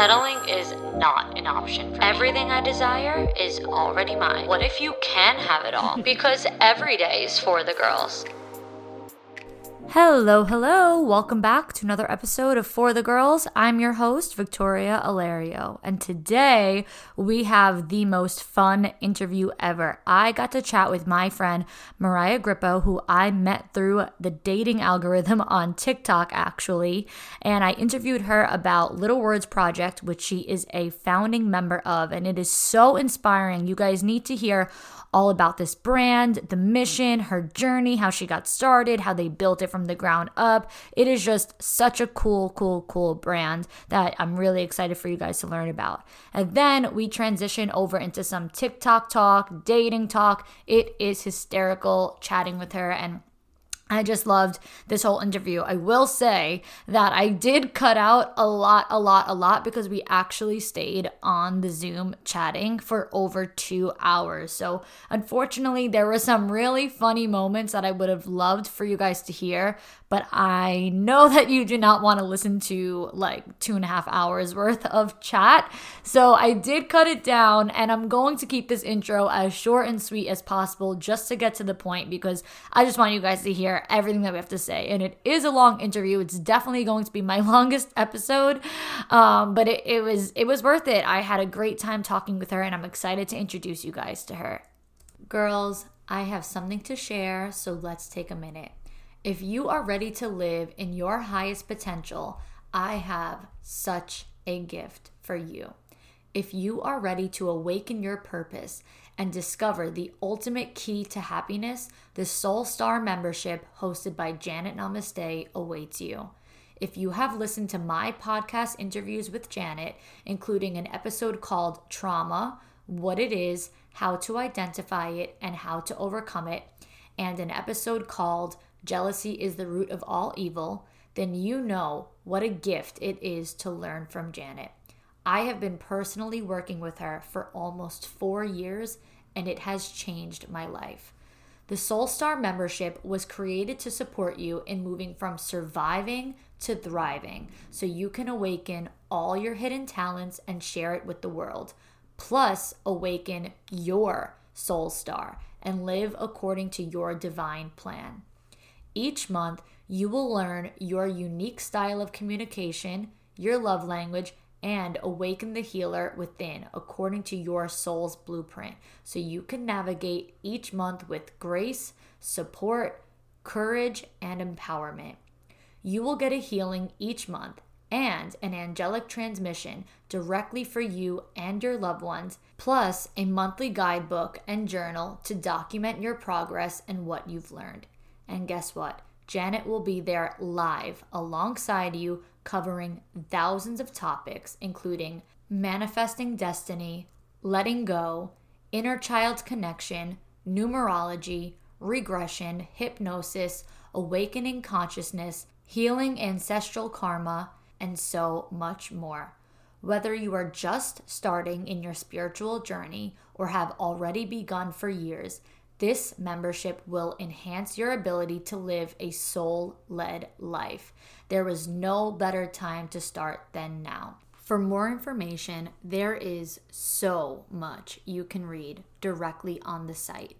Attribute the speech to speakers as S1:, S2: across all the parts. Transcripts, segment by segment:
S1: Settling is not an option for me. Everything I desire is already mine. What if you can have it all? because every day is for the girls.
S2: Hello, hello. Welcome back to another episode of For the Girls. I'm your host, Victoria Alario, and today we have the most fun interview ever. I got to chat with my friend Mariah Grippo, who I met through the dating algorithm on TikTok, actually, and I interviewed her about Little Words Project, which she is a founding member of, and it is so inspiring. You guys need to hear all about this brand, the mission, her journey, how she got started, how they built it from the ground up. It is just such a cool, cool, cool brand that I'm really excited for you guys to learn about. And then we transition over into some TikTok talk, dating talk. It is hysterical chatting with her and I just loved this whole interview. I will say that I did cut out a lot, a lot, a lot because we actually stayed on the Zoom chatting for over two hours. So, unfortunately, there were some really funny moments that I would have loved for you guys to hear, but I know that you do not want to listen to like two and a half hours worth of chat. So I did cut it down and I'm going to keep this intro as short and sweet as possible just to get to the point because I just want you guys to hear everything that we have to say. And it is a long interview. It's definitely going to be my longest episode. Um, but it, it was it was worth it. I had a great time talking with her and I'm excited to introduce you guys to her. Girls, I have something to share, so let's take a minute. If you are ready to live in your highest potential, I have such a gift for you. If you are ready to awaken your purpose and discover the ultimate key to happiness, the Soul Star membership hosted by Janet Namaste awaits you. If you have listened to my podcast interviews with Janet, including an episode called Trauma, What It Is, How to Identify It, and How to Overcome It, and an episode called jealousy is the root of all evil, then you know what a gift it is to learn from Janet. I have been personally working with her for almost four years, and it has changed my life. The Soul Star membership was created to support you in moving from surviving to thriving so you can awaken all your hidden talents and share it with the world. Plus, awaken your soul star and live according to your divine plan. Each month, you will learn your unique style of communication, your love language, and awaken the healer within according to your soul's blueprint so you can navigate each month with grace, support, courage, and empowerment. You will get a healing each month and an angelic transmission directly for you and your loved ones, plus a monthly guidebook and journal to document your progress and what you've learned. And guess what? Janet will be there live alongside you, covering thousands of topics, including manifesting destiny, letting go, inner child connection, numerology, regression, hypnosis, awakening consciousness, healing ancestral karma, and so much more. Whether you are just starting in your spiritual journey or have already begun for years, this membership will enhance your ability to live a soul led life. There is no better time to start than now. For more information, there is so much you can read directly on the site.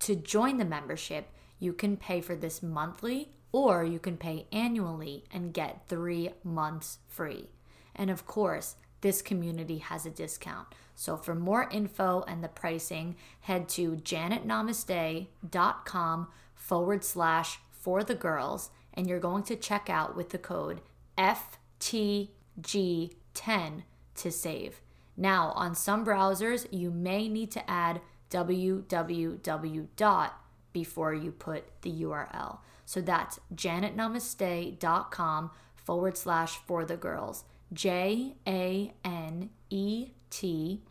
S2: To join the membership, you can pay for this monthly or you can pay annually and get three months free. And of course, this community has a discount. So for more info and the pricing, head to janetnamaste.com forward slash for the girls, and you're going to check out with the code FTG10 to save. Now, on some browsers, you may need to add www before you put the URL. So that's janetnamaste.com forward slash for the girls. J A N E T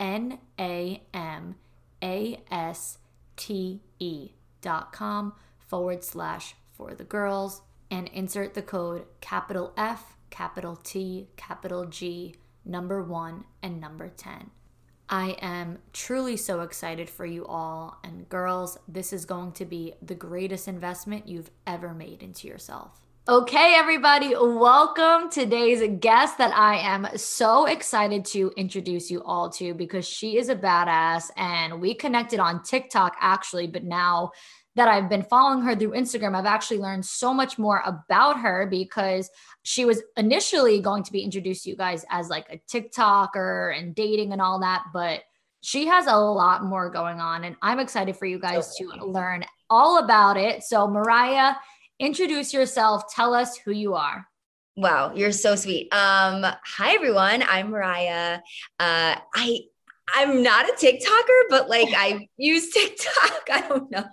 S2: N A M A S T E dot com forward slash for the girls and insert the code capital F, capital T, capital G, number one, and number 10. I am truly so excited for you all. And girls, this is going to be the greatest investment you've ever made into yourself. Okay, everybody, welcome today's guest that I am so excited to introduce you all to because she is a badass and we connected on TikTok actually, but now that I've been following her through Instagram, I've actually learned so much more about her because she was initially going to be introduced to you guys as like a TikToker and dating and all that, but she has a lot more going on and I'm excited for you guys to learn all about it. So, Mariah, introduce yourself. Tell us who you are.
S3: Wow, you're so sweet. Um, hi everyone. I'm Mariah. Uh, I I'm not a TikToker, but like I use TikTok. I don't know.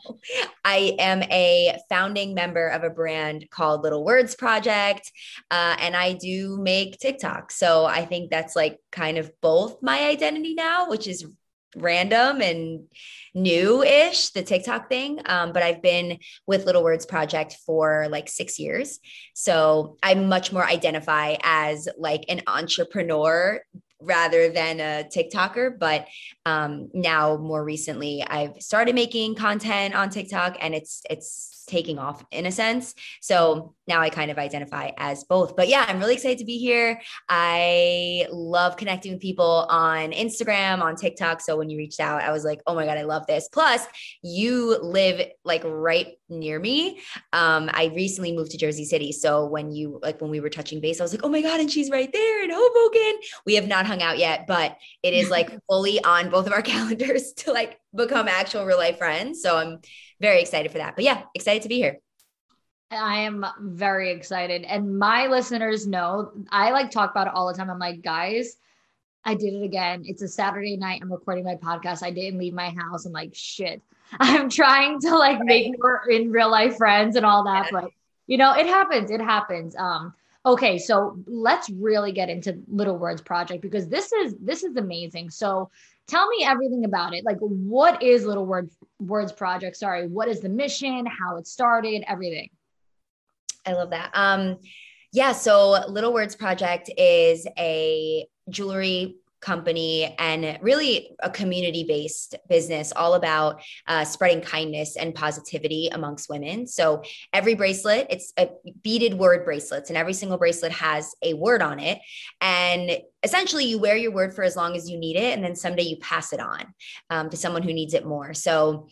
S3: I am a founding member of a brand called Little Words Project, uh, and I do make TikTok. So I think that's like kind of both my identity now, which is random and new-ish the tiktok thing um, but i've been with little words project for like six years so i much more identify as like an entrepreneur rather than a TikToker. But um, now, more recently, I've started making content on TikTok, and it's it's taking off in a sense. So now I kind of identify as both. But yeah, I'm really excited to be here. I love connecting with people on Instagram, on TikTok. So when you reached out, I was like, oh my God, I love this. Plus, you live like right near me. Um, I recently moved to Jersey City. So when you like when we were touching base, I was like, oh my God, and she's right there in Hoboken. We have not hung out yet, but it is like fully on both of our calendars to like become actual real life friends. So I'm very excited for that. But yeah, excited to be here.
S2: I am very excited. And my listeners know I like talk about it all the time. I'm like, guys, I did it again. It's a Saturday night. I'm recording my podcast. I didn't leave my house. I'm like, shit. I'm trying to like make more in real life friends and all that. But you know, it happens. It happens. Um, okay, so let's really get into Little Words Project because this is this is amazing. So tell me everything about it. Like, what is Little Word, Words Project? Sorry, what is the mission? How it started? Everything.
S3: I love that. Um, yeah, so Little Words Project is a jewelry company and really a community based business all about uh, spreading kindness and positivity amongst women. So every bracelet it's a beaded word bracelets and every single bracelet has a word on it. And essentially you wear your word for as long as you need it and then someday you pass it on um, to someone who needs it more. So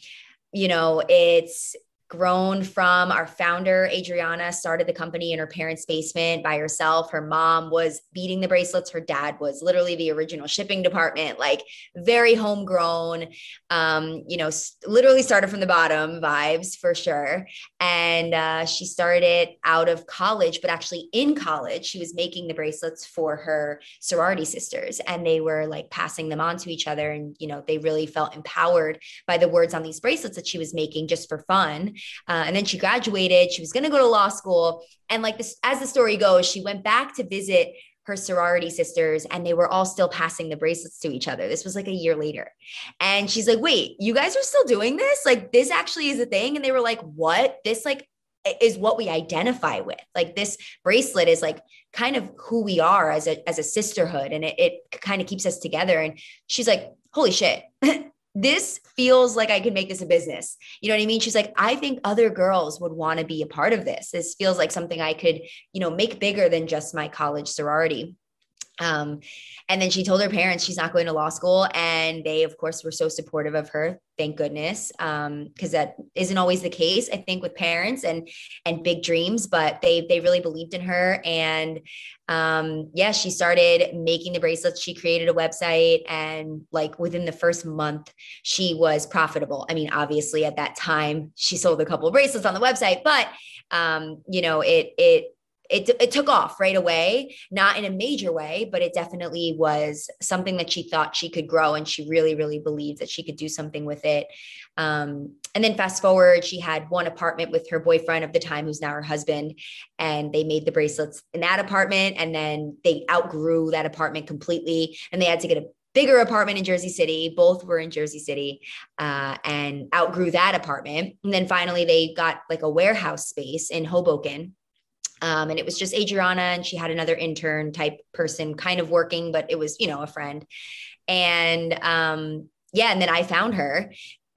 S3: you know it's grown from our founder adriana started the company in her parents basement by herself. Her mom was beating the bracelets. Her dad was literally the original shipping department like very homegrown um, you know literally started from the bottom vibes for sure. And uh, she started out of college but actually in college she was making the bracelets for her sorority sisters and they were like passing them on to each other. And you know they really felt empowered by the words on these bracelets that she was making just for fun uh, and then she graduated. She was going to go to law school. And like this, as the story goes, she went back to visit her sorority sisters and they were all still passing the bracelets to each other. This was like a year later. And she's like, wait, you guys are still doing this? Like, this actually is a thing. And they were like, what? This, like, is what we identify with. Like, this bracelet is like kind of who we are as a, as a sisterhood. And it, it kind of keeps us together. And she's like, holy shit. this feels like I could make this a business. You know what I mean? She's like, I think other girls would want to be a part of this. This feels like something I could, you know, make bigger than just my college sorority. Um, and then she told her parents she's not going to law school. And they, of course, were so supportive of her. Thank goodness. Um, cause that isn't always the case, I think, with parents and, and big dreams, but they, they really believed in her. And, um, yeah, she started making the bracelets. She created a website and like within the first month, she was profitable. I mean, obviously at that time she sold a couple of bracelets on the website, but, um, you know, it, it, it, it took off right away, not in a major way, but it definitely was something that she thought she could grow. And she really, really believed that she could do something with it. Um, and then fast forward, she had one apartment with her boyfriend of the time, who's now her husband. And they made the bracelets in that apartment. And then they outgrew that apartment completely. And they had to get a bigger apartment in Jersey City. Both were in Jersey City uh, and outgrew that apartment. And then finally, they got like a warehouse space in Hoboken um, and it was just Adriana, and she had another intern type person kind of working, but it was, you know, a friend. And um, yeah, and then I found her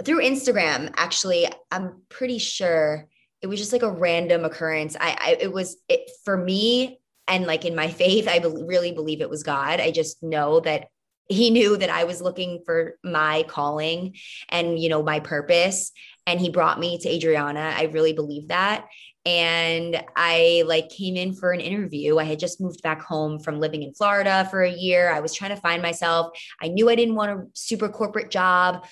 S3: through Instagram. Actually, I'm pretty sure it was just like a random occurrence. I, I it was it for me and like in my faith, I be- really believe it was God. I just know that he knew that I was looking for my calling and you know my purpose and he brought me to Adriana. I really believe that. And I like came in for an interview. I had just moved back home from living in Florida for a year. I was trying to find myself. I knew I didn't want a super corporate job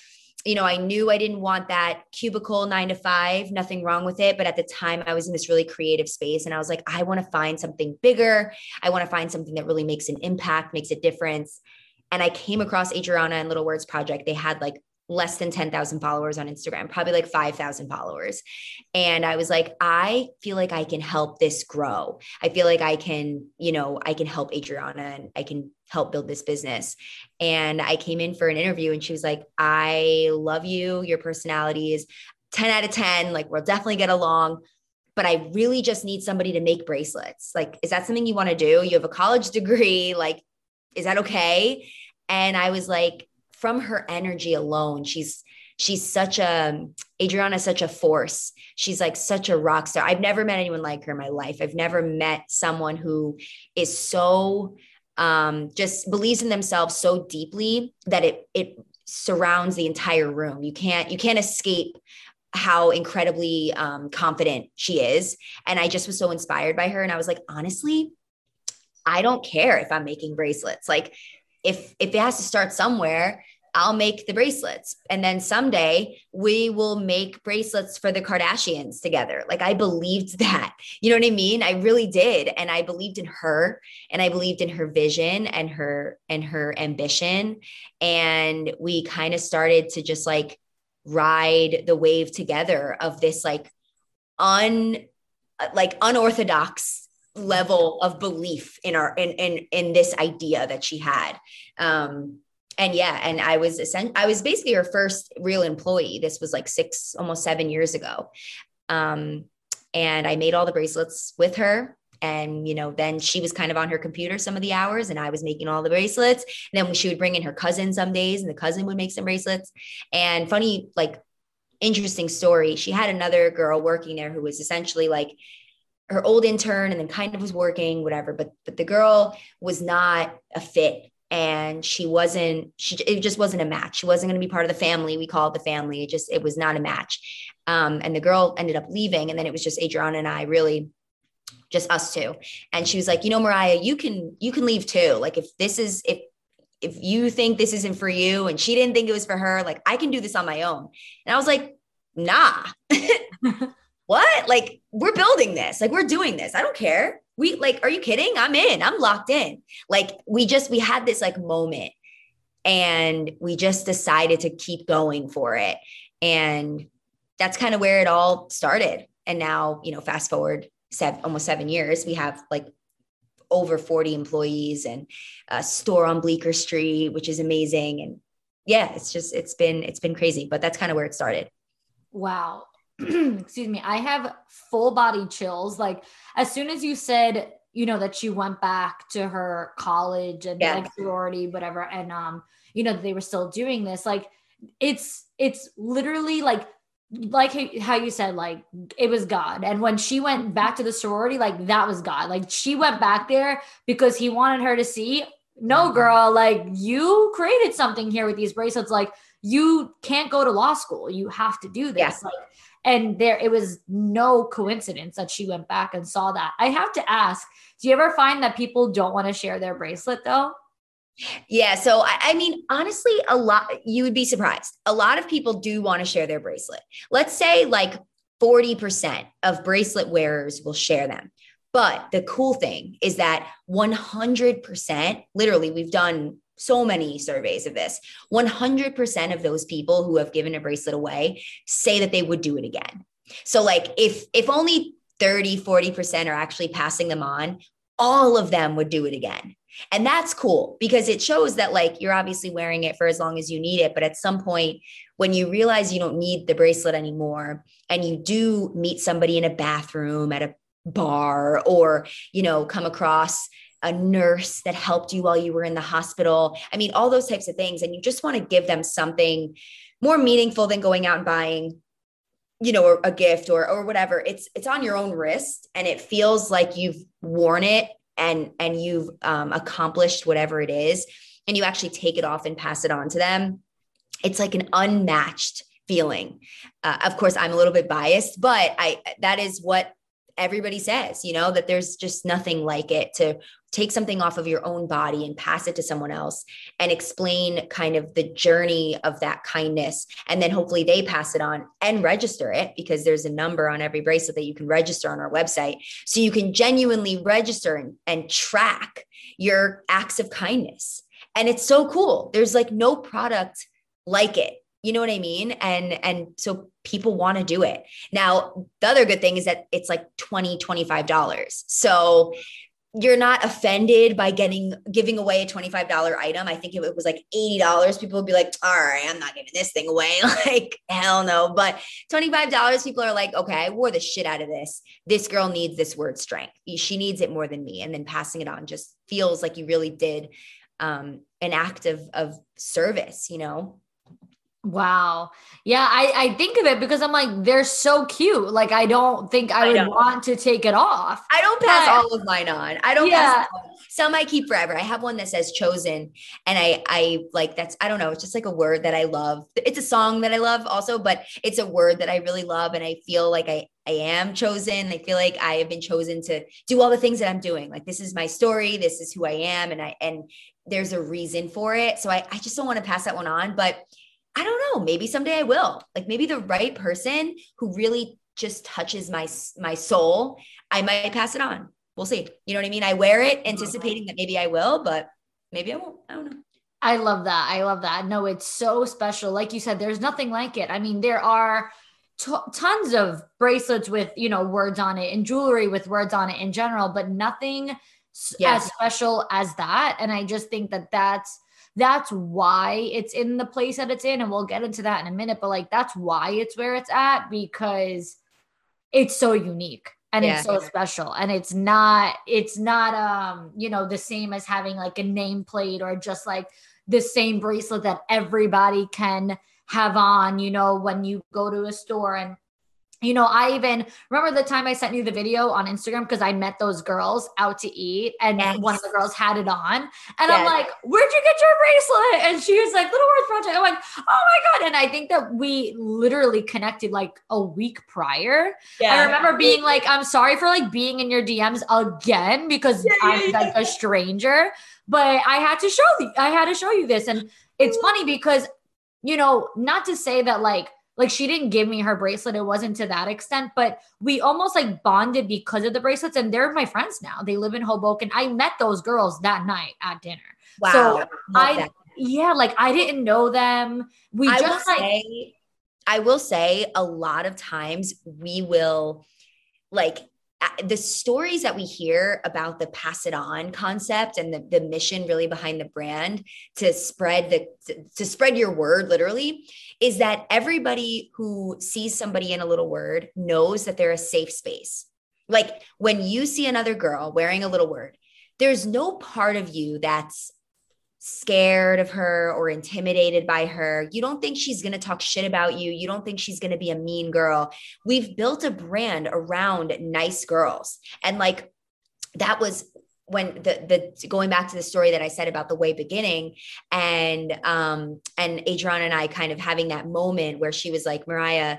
S3: you know, I knew I didn't want that cubicle nine to five, nothing wrong with it. But at the time, I was in this really creative space and I was like, I want to find something bigger. I want to find something that really makes an impact, makes a difference. And I came across Adriana and Little Words Project. They had like less than 10,000 followers on Instagram, probably like 5,000 followers. And I was like, I feel like I can help this grow. I feel like I can, you know, I can help Adriana and I can help build this business. And I came in for an interview and she was like, I love you. Your personality is 10 out of 10. Like, we'll definitely get along. But I really just need somebody to make bracelets. Like, is that something you want to do? You have a college degree. Like, is that okay? And I was like, from her energy alone, she's she's such a Adriana is such a force. She's like such a rock star. I've never met anyone like her in my life. I've never met someone who is so um, just believes in themselves so deeply that it it surrounds the entire room. You can't you can't escape how incredibly um, confident she is. And I just was so inspired by her. And I was like, honestly, I don't care if I'm making bracelets. Like if if it has to start somewhere I'll make the bracelets. And then someday we will make bracelets for the Kardashians together. Like I believed that. You know what I mean? I really did. And I believed in her and I believed in her vision and her and her ambition. And we kind of started to just like ride the wave together of this like un like unorthodox level of belief in our in in in this idea that she had. Um and yeah and i was essentially i was basically her first real employee. This was like six almost seven years ago. Um and i made all the bracelets with her. And you know then she was kind of on her computer some of the hours and i was making all the bracelets. And then she would bring in her cousin some days and the cousin would make some bracelets. And funny like interesting story. She had another girl working there who was essentially like her old intern and then kind of was working whatever but but the girl was not a fit and she wasn't she it just wasn't a match. She wasn't going to be part of the family. We called the family. It just it was not a match. Um, and the girl ended up leaving and then it was just adriana and i really just us two. And she was like you know mariah you can you can leave too. Like if this is if if you think this isn't for you and she didn't think it was for her like i can do this on my own. And i was like nah what? Like, we're building this. Like, we're doing this. I don't care. We like, are you kidding? I'm in. I'm locked in. Like, we just, we had this like moment and we just decided to keep going for it. And that's kind of where it all started. And now, you know, fast forward seven, almost seven years, we have like over 40 employees and a store on Bleecker Street, which is amazing. And yeah, it's just, it's been, it's been crazy, but that's kind of where it started.
S2: Wow. excuse me, I have full body chills. Like as soon as you said, you know, that she went back to her college and yeah. like sorority, whatever, and um, you know, they were still doing this, like it's it's literally like like how you said like it was god and when she went back to the sorority like that was god like she went back there because he wanted her to see no mm-hmm. girl like you created something here with these bracelets like you can't go to law school you have to do this yeah. like and there, it was no coincidence that she went back and saw that. I have to ask, do you ever find that people don't want to share their bracelet though?
S3: Yeah. So, I, I, mean, honestly, a lot, you would be surprised. A lot of people do want to share their bracelet. Let's say like 40% of bracelet wearers will share them. But the cool thing is that 100%, literally, we've done so many surveys of this. 100% of those people who have given a bracelet away say that they would do it again. So like if if only 30 40% are actually passing them on all of them would do it again. And that's cool because it shows that like you're obviously wearing it for as long as you need it but at some point when you realize you don't need the bracelet anymore and you do meet somebody in a bathroom at a bar or you know come across a nurse that helped you while you were in the hospital. I mean, all those types of things. And you just want to give them something more meaningful than going out and buying you know, a gift or or whatever. It's it's on your own wrist and it feels like you've worn it and and you've um, accomplished whatever it is and you actually take it off and pass it on to them. It's like an unmatched feeling. Uh, of course, I'm a little bit biased, but I that is what everybody says, you know, that there's just nothing like it to take something off of your own body and pass it to someone else and explain kind of the journey of that kindness. And then hopefully they pass it on and register it because there's a number on every bracelet that you can register on our website. So you can genuinely register and, and track your acts of kindness. And it's so cool. There's like no product like it you know what i mean and and so people want to do it now the other good thing is that it's like 20 25 dollars so you're not offended by getting giving away a $25 item. I think if it was like $80, people would be like, all right, I'm not giving this thing away. like, hell no. But $25, people are like, okay, I wore the shit out of this. This girl needs this word strength. She needs it more than me. And then passing it on just feels like you really did um, an act of, of service, you know?
S2: Wow. Yeah, I, I think of it because I'm like, they're so cute. Like, I don't think I, I would want to take it off.
S3: I don't pass but, all of mine on. I don't yeah. pass some I keep forever. I have one that says chosen. And I I like that's I don't know, it's just like a word that I love. It's a song that I love also, but it's a word that I really love. And I feel like I I am chosen. I feel like I have been chosen to do all the things that I'm doing. Like this is my story. This is who I am. And I and there's a reason for it. So I, I just don't want to pass that one on. But I don't know, maybe someday I will. Like maybe the right person who really just touches my my soul, I might pass it on. We'll see. You know what I mean? I wear it mm-hmm. anticipating that maybe I will, but maybe I won't. I don't know.
S2: I love that. I love that. No, it's so special. Like you said, there's nothing like it. I mean, there are t- tons of bracelets with, you know, words on it and jewelry with words on it in general, but nothing yes. as special as that. And I just think that that's that's why it's in the place that it's in. And we'll get into that in a minute, but like that's why it's where it's at because it's so unique and yeah. it's so special and it's not it's not um you know the same as having like a nameplate or just like the same bracelet that everybody can have on you know when you go to a store and you know, I even remember the time I sent you the video on Instagram because I met those girls out to eat and yes. one of the girls had it on. And yes. I'm like, where'd you get your bracelet? And she was like, Little Words Project. I'm like, oh my God. And I think that we literally connected like a week prior. Yeah. I remember being like, I'm sorry for like being in your DMs again because yeah, I'm yeah, like a stranger. But I had to show the I had to show you this. And it's mm-hmm. funny because, you know, not to say that like like she didn't give me her bracelet. It wasn't to that extent, but we almost like bonded because of the bracelets. And they're my friends now. They live in Hoboken. I met those girls that night at dinner. Wow. So I, that. yeah, like I didn't know them. We I just like,
S3: say, I will say a lot of times we will like the stories that we hear about the pass it on concept and the, the mission really behind the brand to spread the to, to spread your word literally is that everybody who sees somebody in a little word knows that they're a safe space like when you see another girl wearing a little word there's no part of you that's scared of her or intimidated by her. You don't think she's going to talk shit about you. You don't think she's going to be a mean girl. We've built a brand around nice girls. And like that was when the the going back to the story that I said about the way beginning and um and Adriana and I kind of having that moment where she was like Mariah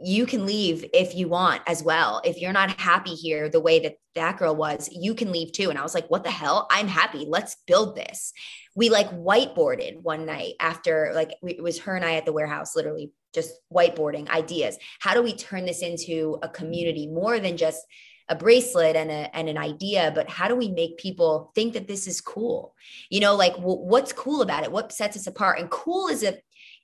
S3: you can leave if you want as well. If you're not happy here the way that that girl was, you can leave too. And I was like, what the hell? I'm happy. Let's build this. We like whiteboarded one night after, like, it was her and I at the warehouse, literally just whiteboarding ideas. How do we turn this into a community more than just a bracelet and a and an idea but how do we make people think that this is cool? You know like w- what's cool about it? What sets us apart? And cool is a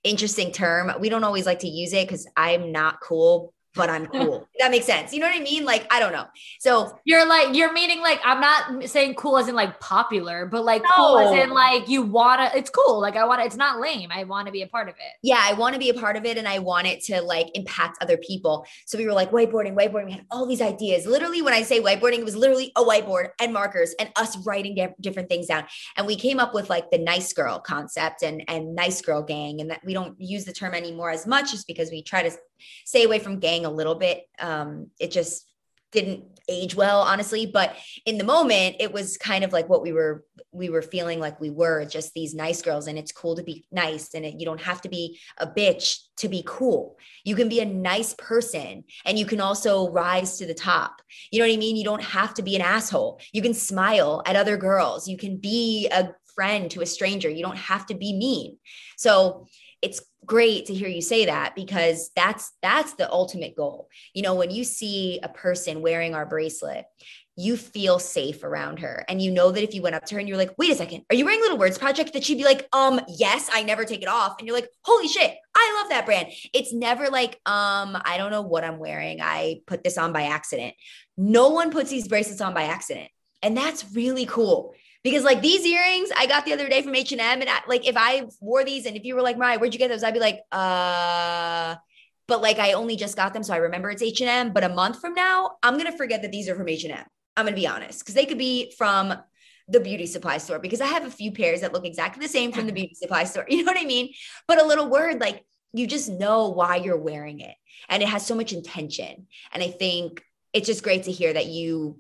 S3: interesting term. We don't always like to use it because I'm not cool but I'm cool. that makes sense. You know what I mean? Like, I don't know. So
S2: you're like, you're meaning like, I'm not saying cool as in like popular, but like no. cool as in like you wanna, it's cool. Like I wanna, it's not lame. I wanna be a part of it.
S3: Yeah. I wanna be a part of it and I want it to like impact other people. So we were like whiteboarding, whiteboarding. We had all these ideas. Literally, when I say whiteboarding, it was literally a whiteboard and markers and us writing different things down. And we came up with like the nice girl concept and, and nice girl gang. And that we don't use the term anymore as much just because we try to stay away from gang a little bit. Um, it just didn't age well honestly. But in the moment it was kind of like what we were we were feeling like we were just these nice girls. And it's cool to be nice and it, you don't have to be a bitch to be cool. You can be a nice person and you can also rise to the top. You know what i mean? You don't have to be an asshole. You can smile at other girls. You can be a friend to a stranger. You don't have to be mean. So it's great to hear you say that because that's that's the ultimate goal. You know when you see a person wearing our bracelet you feel safe around her and you know that if you went up to her and you're like wait a second are you wearing little words project? that she'd be like um yes i never take it off. And you're like holy shit i love that brand. It's never like um i don't know what i'm wearing. I put this on by accident. No one puts these bracelets on by accident. And that's really cool because like these earrings I got the other day from H&M and like if I wore these and if you were like, Mariah, where'd you get those? I'd be like, uh, but like I only just got them. So I remember it's H&M, but a month from now, I'm going to forget that these are from H&M. I'm going to be honest because they could be from the beauty supply store because I have a few pairs that look exactly the same from the beauty supply store. You know what I mean? But a little word like you just know why you're wearing it and it has so much intention. And I think it's just great to hear that you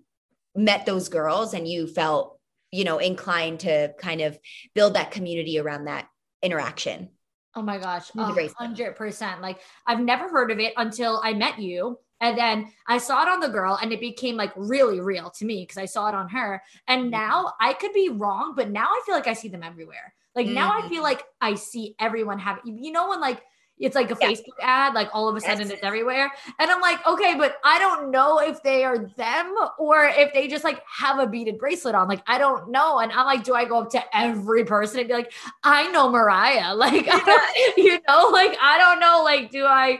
S3: met those girls and you felt you know inclined to kind of build that community around that interaction
S2: oh my gosh 100% like i've never heard of it until i met you and then I saw it on the girl and it became like really real to me because I saw it on her. And mm-hmm. now I could be wrong, but now I feel like I see them everywhere. Like mm-hmm. now I feel mm-hmm. like I see everyone have, you know, when like it's like a yeah. Facebook ad, like all of a sudden yes. it's everywhere. And I'm like, okay, but I don't know if they are them or if they just like have a beaded bracelet on. Like, I don't know. And I'm like, do I go up to every person and be like, I know Mariah? Like, you know, like, I don't know. Like, do I?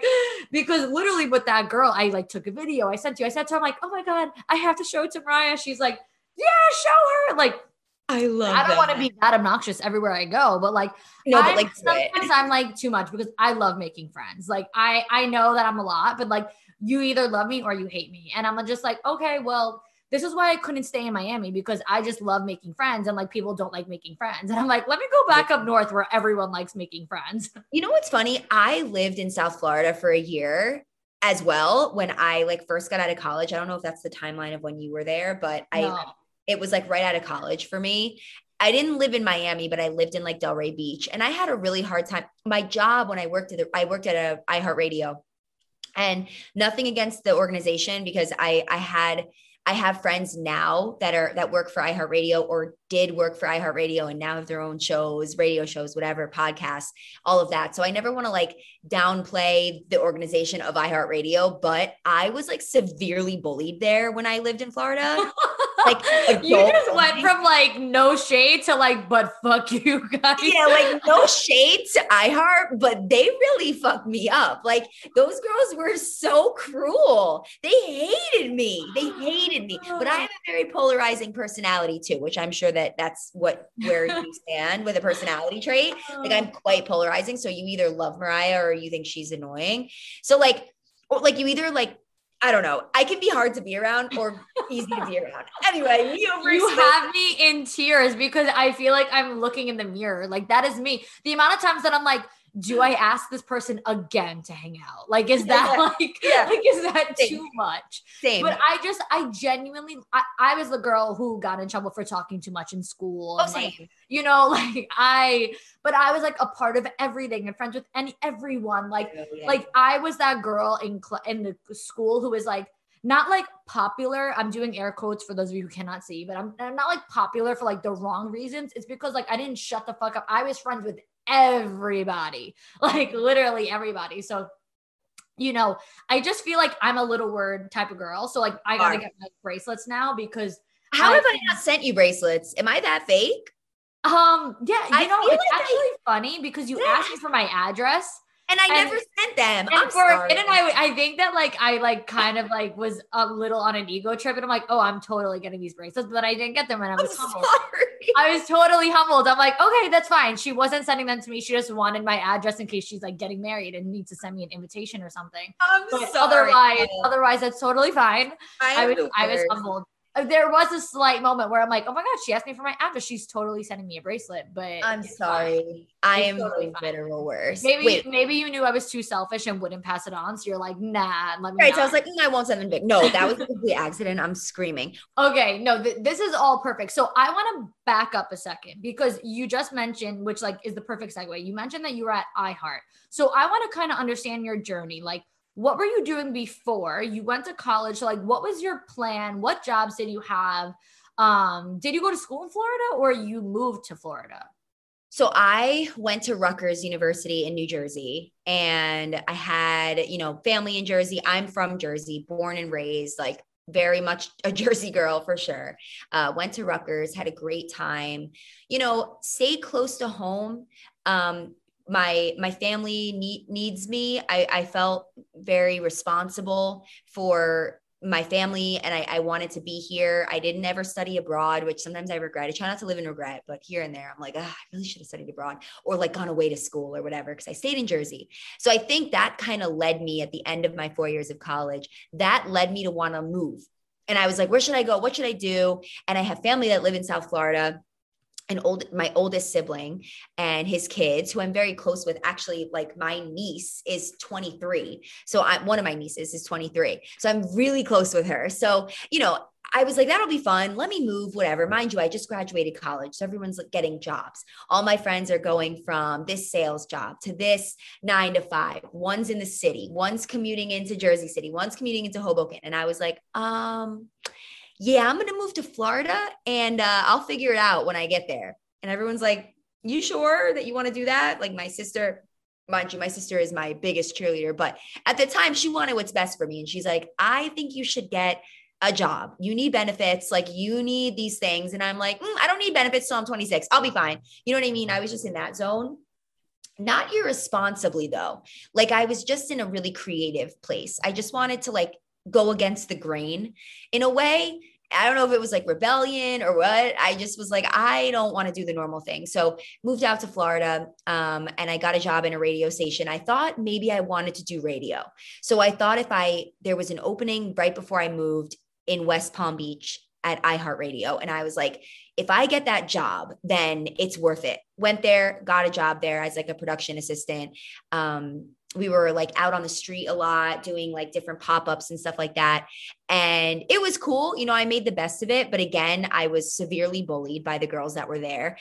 S2: Because literally with that girl, I like took a video. I sent you, I said to her, I'm like, oh my God, I have to show it to Mariah. She's like, yeah, show her. Like,
S3: I love.
S2: I don't want to be that obnoxious everywhere I go, but like, no, but like sometimes I'm like too much because I love making friends. Like I I know that I'm a lot, but like you either love me or you hate me, and I'm just like, okay, well, this is why I couldn't stay in Miami because I just love making friends, and like people don't like making friends, and I'm like, let me go back up north where everyone likes making friends.
S3: You know what's funny? I lived in South Florida for a year as well when I like first got out of college. I don't know if that's the timeline of when you were there, but no. I it was like right out of college for me. I didn't live in Miami, but I lived in like Delray Beach, and I had a really hard time. My job when I worked at the, I worked at a iHeartRadio, and nothing against the organization because I I had I have friends now that are that work for iHeartRadio or did work for iHeartRadio and now have their own shows, radio shows, whatever, podcasts, all of that. So I never want to like downplay the organization of iHeartRadio, but I was like severely bullied there when I lived in Florida.
S2: like you just went from like no shade to like, but fuck you guys.
S3: Yeah, like no shade to iHeart, but they really fucked me up. Like those girls were so cruel. They hated me. They hated me. But I oh. have a very polarizing personality too, which I'm sure that that's what where you stand with a personality trait. Like I'm oh. quite polarizing. So you either love Mariah or you think she's annoying. So like, or like you either like I don't know. I can be hard to be around or easy to be around. Anyway,
S2: you have me in tears because I feel like I'm looking in the mirror. Like that is me. The amount of times that I'm like, do I ask this person again to hang out? Like, is that yeah. like, yeah. like, is that Same. too much?
S3: Same.
S2: But I just, I genuinely, I, I was the girl who got in trouble for talking too much in school.
S3: Oh, same.
S2: Like, you know, like I, but I was like a part of everything and friends with any, everyone. Like, oh, yeah. like I was that girl in, cl- in the school who was like, not like popular. I'm doing air quotes for those of you who cannot see, but I'm, I'm not like popular for like the wrong reasons. It's because like I didn't shut the fuck up. I was friends with everybody, like literally everybody. So, you know, I just feel like I'm a little word type of girl. So, like, I gotta get my bracelets now because.
S3: How I have I not sent you bracelets? Am I that fake?
S2: Um, yeah, you I know, it's like actually I, funny because you yeah. asked me for my address
S3: and I and, never sent them.
S2: And I'm for sorry. and I, I think that like I like kind of like was a little on an ego trip, and I'm like, oh, I'm totally getting these bracelets, but I didn't get them, and I was I'm humbled. Sorry. I was totally humbled. I'm like, okay, that's fine. She wasn't sending them to me. She just wanted my address in case she's like getting married and needs to send me an invitation or something.
S3: I'm
S2: but
S3: sorry.
S2: Otherwise, otherwise, that's totally fine. I, I was, I was humbled. Uh, there was a slight moment where I'm like, oh my god, she asked me for my address. She's totally sending me a bracelet, but
S3: I'm sorry. Fine. I am totally better or worse.
S2: Maybe Wait. maybe you knew I was too selfish and wouldn't pass it on, so you're like, nah, let me.
S3: Right. Not. So I was like, mm, I won't send them back. No, that was a complete accident. I'm screaming.
S2: Okay, no, th- this is all perfect. So I want to back up a second because you just mentioned, which like is the perfect segue. You mentioned that you were at iHeart. So I want to kind of understand your journey, like what were you doing before you went to college so like what was your plan what jobs did you have um did you go to school in florida or you moved to florida
S3: so I went to Rutgers University in New Jersey and I had, you know, family in Jersey. I'm from Jersey, born and raised, like very much a Jersey girl for sure. Uh, went to Rutgers, had a great time, you know, stay close to home. Um, my my family need, needs me. I, I felt very responsible for my family and I, I wanted to be here. I didn't ever study abroad which sometimes i regret. I try not to live in regret but here and there i'm like ah, i really should have studied abroad or like gone away to school or whatever because i stayed in jersey. So i think that kind of led me at the end of my four years of college. That led me to want to move. And i was like where should i go? What should i do? And i have family that live in south florida an old my oldest sibling and his kids who i'm very close with actually like my niece is 23 so i one of my nieces is 23 so i'm really close with her so you know I was like, that'll be fun. Let me move, whatever. Mind you, I just graduated college. So everyone's getting jobs. All my friends are going from this sales job to this nine to five. One's in the city, one's commuting into Jersey City, one's commuting into Hoboken. And I was like, um, yeah, I'm going to move to Florida and uh, I'll figure it out when I get there. And everyone's like, you sure that you want to do that? Like my sister, mind you, my sister is my biggest cheerleader, but at the time she wanted what's best for me. And she's like, I think you should get a job. You need benefits. Like you need these things. And I'm like, mm, I don't need benefits till I'm 26. I'll be fine. You know what I mean? I was just in that zone. Not irresponsibly though. Like I was just in a really creative place. I just wanted to like go against the grain in a way I don't know if it was like rebellion or what. I just was like, I don't want to do the normal thing. So moved out to Florida um, and I got a job in a radio station. I thought maybe I wanted to do radio. So I thought if I, there was an opening right before I moved in West Palm Beach at iHeartRadio. And I was like, if I get that job, then it's worth it. Went there, got a job there as like a production assistant. Um, we were like out on the street a lot doing like different pop-ups and stuff like that. And it was cool you know i made the best of it but again i was severely bullied by the girls that were there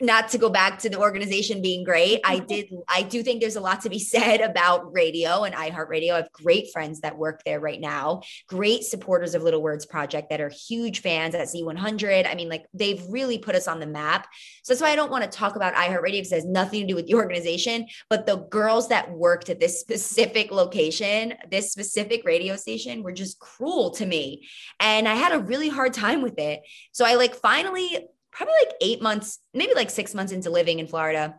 S3: not to go back to the organization being great. I mm-hmm. did i do think there's a lot to be said about radio and iheartradio. I have great friends that work there right now great supporters of little words project that are huge fans at z100 i mean like they've really put us on the map. So that's why i don't want to talk about iheartradio because it has nothing to do with the organization but the girls that worked at this specific location this specific radio station were just cruel to me. And i had a really hard time with it. So i like finally probably like eight months, maybe like six months into living in Florida,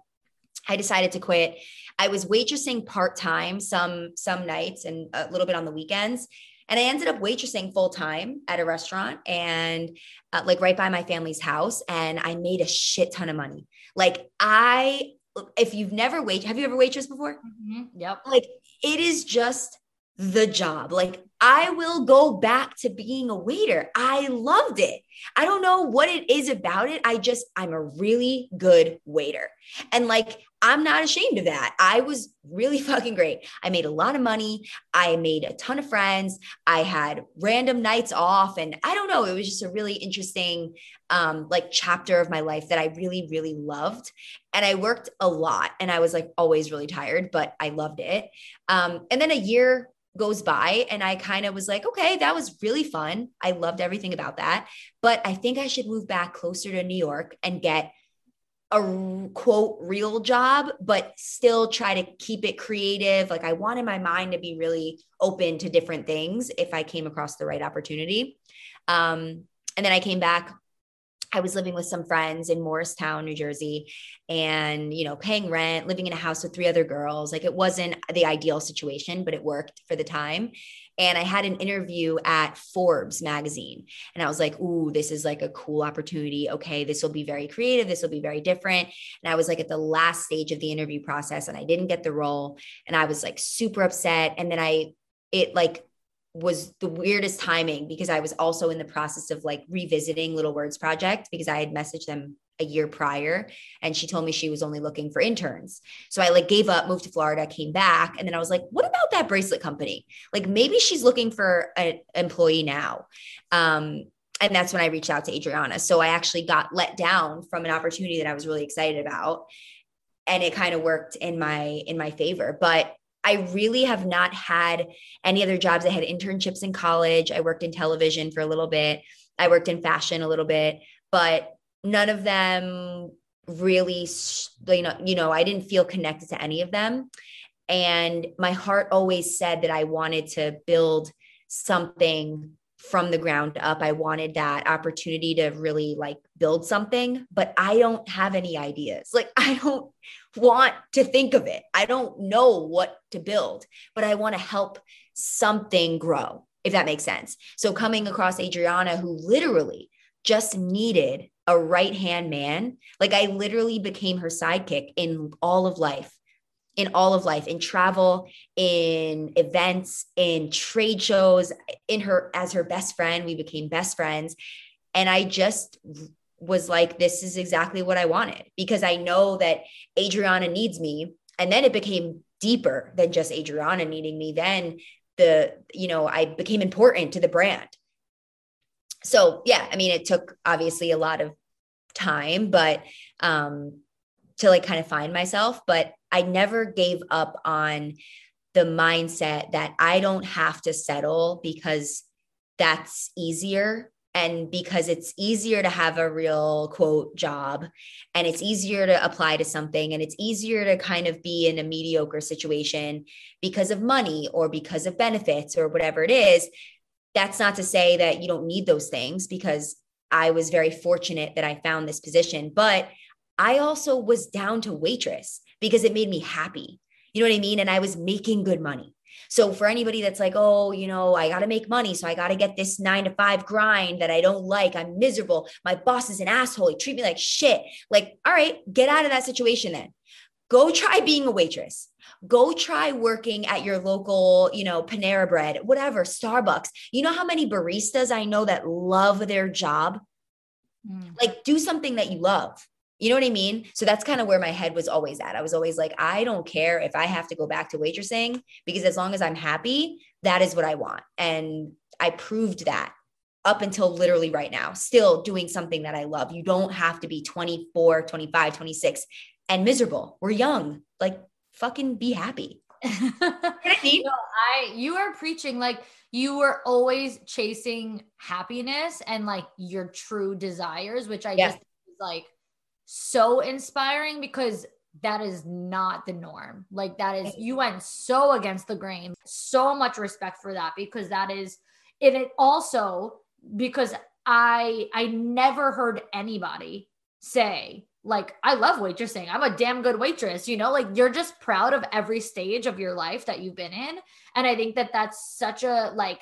S3: I decided to quit. I was waitressing part time some some nights and a little bit on the weekends. And I ended up waitressing full time at a restaurant and uh, like right by my family's house. And I made a shit ton of money. Like I, if you've never wait, have you ever waitressed before?
S2: Mm-hmm. Yep.
S3: Like it is just the job. Like I will go back to being a waiter. I loved it. I don't know what it is about it. I just, I'm a really good waiter. And like, I'm not ashamed of that. I was really fucking great. I made a lot of money. I made a ton of friends. I had random nights off. And I don't know, it was just a really interesting, um, like chapter of my life that I really, really loved. And I worked a lot and I was like always really tired, but I loved it. Um, and then a year goes by and I kind of was like, okay, that was really fun. I loved everything about that. But I think I should move back closer to New York and get a quote real job, but still try to keep it creative. Like I wanted my mind to be really open to different things if I came across the right opportunity. Um, and then I came back I was living with some friends in Morristown, New Jersey, and you know, paying rent, living in a house with three other girls. Like it wasn't the ideal situation, but it worked for the time. And I had an interview at Forbes magazine, and I was like, "Ooh, this is like a cool opportunity. Okay, this will be very creative. This will be very different." And I was like at the last stage of the interview process, and I didn't get the role, and I was like super upset. And then I, it like was the weirdest timing because I was also in the process of like revisiting Little Words Project because I had messaged them a year prior and she told me she was only looking for interns. So I like gave up, moved to Florida, came back and then I was like, what about that bracelet company? Like maybe she's looking for an employee now. Um, and that's when I reached out to Adriana. So I actually got let down from an opportunity that I was really excited about and it kind of worked in my in my favor. But I really have not had any other jobs. I had internships in college. I worked in television for a little bit. I worked in fashion a little bit, but none of them really, you know, you know, I didn't feel connected to any of them. And my heart always said that I wanted to build something from the ground up. I wanted that opportunity to really like build something, but I don't have any ideas. Like, I don't want to think of it. I don't know what to build, but I want to help something grow, if that makes sense. So, coming across Adriana, who literally just needed a right hand man, like I literally became her sidekick in all of life in all of life in travel in events in trade shows in her as her best friend we became best friends and i just was like this is exactly what i wanted because i know that adriana needs me. And then it became deeper than just adriana needing me. Then the you know i became important to the brand. So yeah i mean it took obviously a lot of time but um to like kind of find myself. But I never gave up on the mindset that I don't have to settle because that's easier and because it's easier to have a real quote job and it's easier to apply to something and it's easier to kind of be in a mediocre situation because of money or because of benefits or whatever it is that's not to say that you don't need those things because I was very fortunate that I found this position but I also was down to waitress because it made me happy. You know what I mean? And I was making good money. So for anybody that's like, oh, you know, I got to make money. So I got to get this nine to five grind that I don't like. I'm miserable. My boss is an asshole. He treat me like shit. Like, all right, get out of that situation then. Go try being a waitress. Go try working at your local, you know, Panera Bread, whatever, Starbucks. You know how many baristas I know that love their job? Mm. Like, do something that you love. You know what I mean? So that's kind of where my head was always at. I was always like, I don't care if I have to go back to waitressing because as long as I'm happy, that is what I want. And I proved that up until literally right now, still doing something that I love. You don't have to be 24, 25, 26 and miserable. We're young. Like, fucking be happy.
S2: I mean? no, I you are preaching like you were always chasing happiness and like your true desires, which I yeah. just like so inspiring because that is not the norm. Like that is you went so against the grain. So much respect for that because that is and it also because I I never heard anybody say like I love waitressing. I'm a damn good waitress, you know? Like you're just proud of every stage of your life that you've been in and I think that that's such a like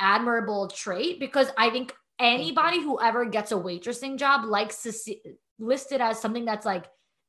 S2: admirable trait because I think anybody who ever gets a waitressing job likes to see listed as something that's like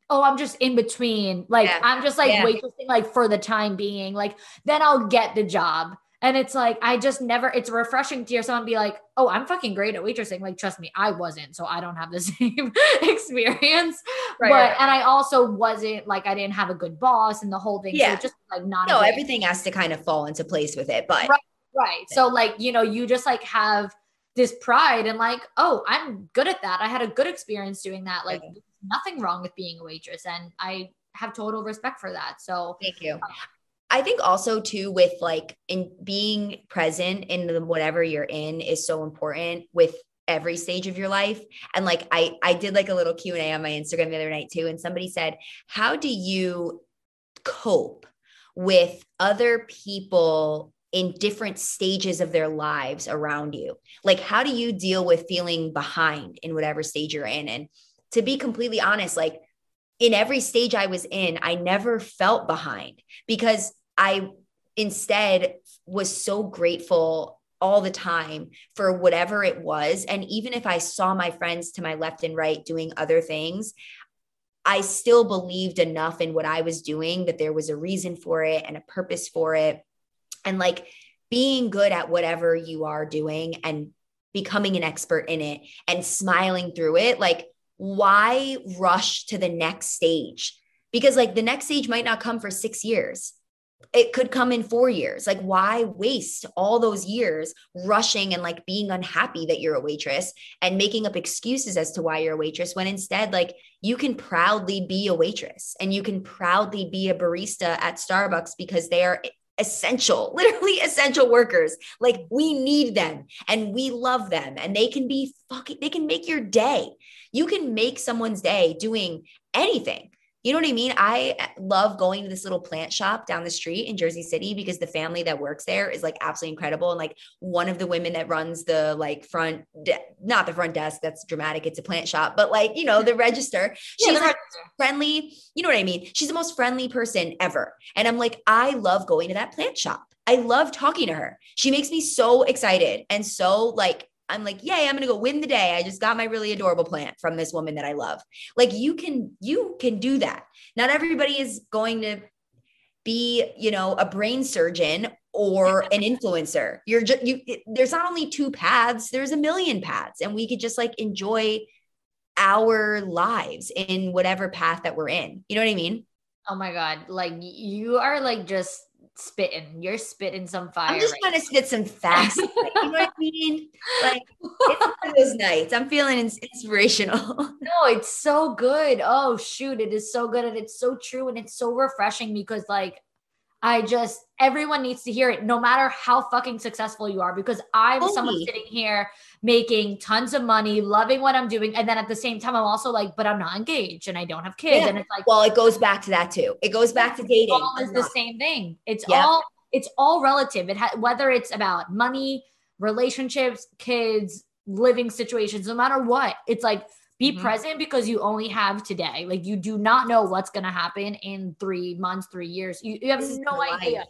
S2: oh i'm just in between. Like yeah. i'm just like yeah. waitressing like for the time being. Like then i'll get the job. And it's like i just never it's refreshing to hear someone be like oh i'm fucking great at waitressing. Like trust me i wasn't so i don't have the same experience. Right, but right. and i also wasn't like i didn't have a good boss and the whole thing.
S3: Yeah.
S2: so just like not
S3: no everything has to kind of fall into place with it but
S2: right, right. So like you know you just like have this pride and like, oh, I'm good at that. I had a good experience doing that. Like nothing wrong with being a waitress. And I have total respect for that. So
S3: thank you. Um, I think also too with like in being present in the whatever you're in is so important with every stage of your life and like i i did like a little q&a on my instagram the other night too and somebody said how do you cope with other people in different stages of their lives around you. Like, how do you deal with feeling behind in whatever stage you're in? And to be completely honest, like in every stage I was in, I never felt behind because I instead was so grateful all the time for whatever it was. And even if I saw my friends to my left and right doing other things, I still believed enough in what I was doing that there was a reason for it and a purpose for it and like being good at whatever you are doing and becoming an expert in it and smiling through it, like why rush to the next stage? Because like the next stage might not come for 6 years it could come in four years. Like, why waste all those years rushing and like being unhappy that you're a waitress and making up excuses as to why you're a waitress when instead, like, you can proudly be a waitress and you can proudly be a barista at Starbucks because they are essential, literally essential workers. Like, we need them and we love them and they can be fucking, they can make your day. You can make someone's day doing anything you know what I mean? I uh, love going to this little plant shop down the street in Jersey City because the family that works there is like absolutely incredible. And like one of the women that runs the like front, de- not the front desk, that's dramatic. It's a plant shop, but like, you know, the register, she's yeah, like friendly. You know what I mean? She's the most friendly person ever. And I'm like, I love going to that plant shop. I love talking to her. She makes me so excited and so like I'm like, yay, I'm going to go win the day. I just got my really adorable plant from this woman that I love. Like you can, you can do that. Not everybody is going to be, you know, a brain surgeon or an influencer. You're just, you, there's not only two paths, there's a million paths and we could just like enjoy our lives in whatever path that we're in. You know what I mean?
S2: Oh my God. Like you are like just spitting. You're spitting some fire.
S3: I'm just right trying to spit some fast. you know what I mean? Like it's one of those nights. I'm feeling inspirational.
S2: no, it's so good. Oh shoot, it is so good and it's so true and it's so refreshing because like I just everyone needs to hear it, no matter how fucking successful you are. Because I'm someone sitting here making tons of money, loving what I'm doing, and then at the same time, I'm also like, but I'm not engaged and I don't have kids, yeah. and it's like,
S3: well, it goes back to that too. It goes back to dating.
S2: All is the same thing. It's yeah. all it's all relative. It ha- whether it's about money, relationships, kids, living situations, no matter what, it's like be mm-hmm. present because you only have today. Like you do not know what's going to happen in three months, three years. You, you have this no idea.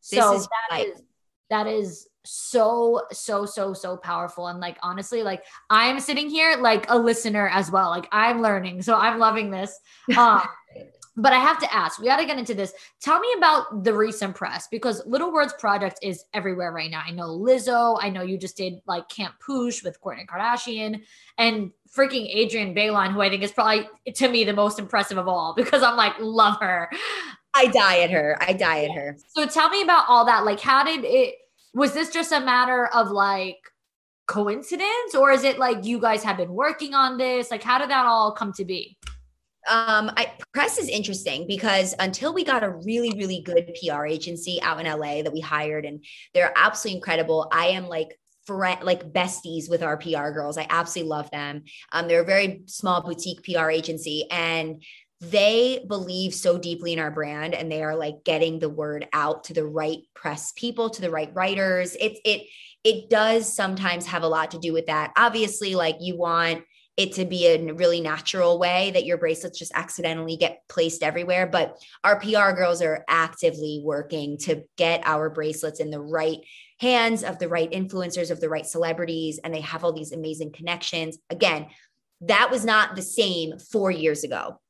S2: So is that is, that is so so so so powerful and like honestly like i'm sitting here like a listener as well like i'm learning so i'm loving this um but I have to ask, we got to get into this. Tell me about the recent press because Little Words Project is everywhere right now. I know Lizzo. I know you just did like Camp Poosh with Kourtney Kardashian and freaking Adrienne Bailon, who I think is probably to me the most impressive of all because I'm like, love her.
S3: I die at her. I die at her.
S2: So tell me about all that. Like, how did it, was this just a matter of like, coincidence or is it like you guys have been working on this like how did that all come to be
S3: um, I, press is interesting because until we got a really, really good PR agency out in LA that we hired, and they're absolutely incredible. I am like friend, like besties with our PR girls. I absolutely love them. Um, they're a very small boutique PR agency, and they believe so deeply in our brand, and they are like getting the word out to the right press people, to the right writers. It it it does sometimes have a lot to do with that. Obviously, like you want it to be a really natural way that your bracelets just accidentally get placed everywhere. But our PR girls are actively working to get our bracelets in the right hands of the right influencers, of the right celebrities, and they have all these amazing connections. Again, that was not the same four years ago.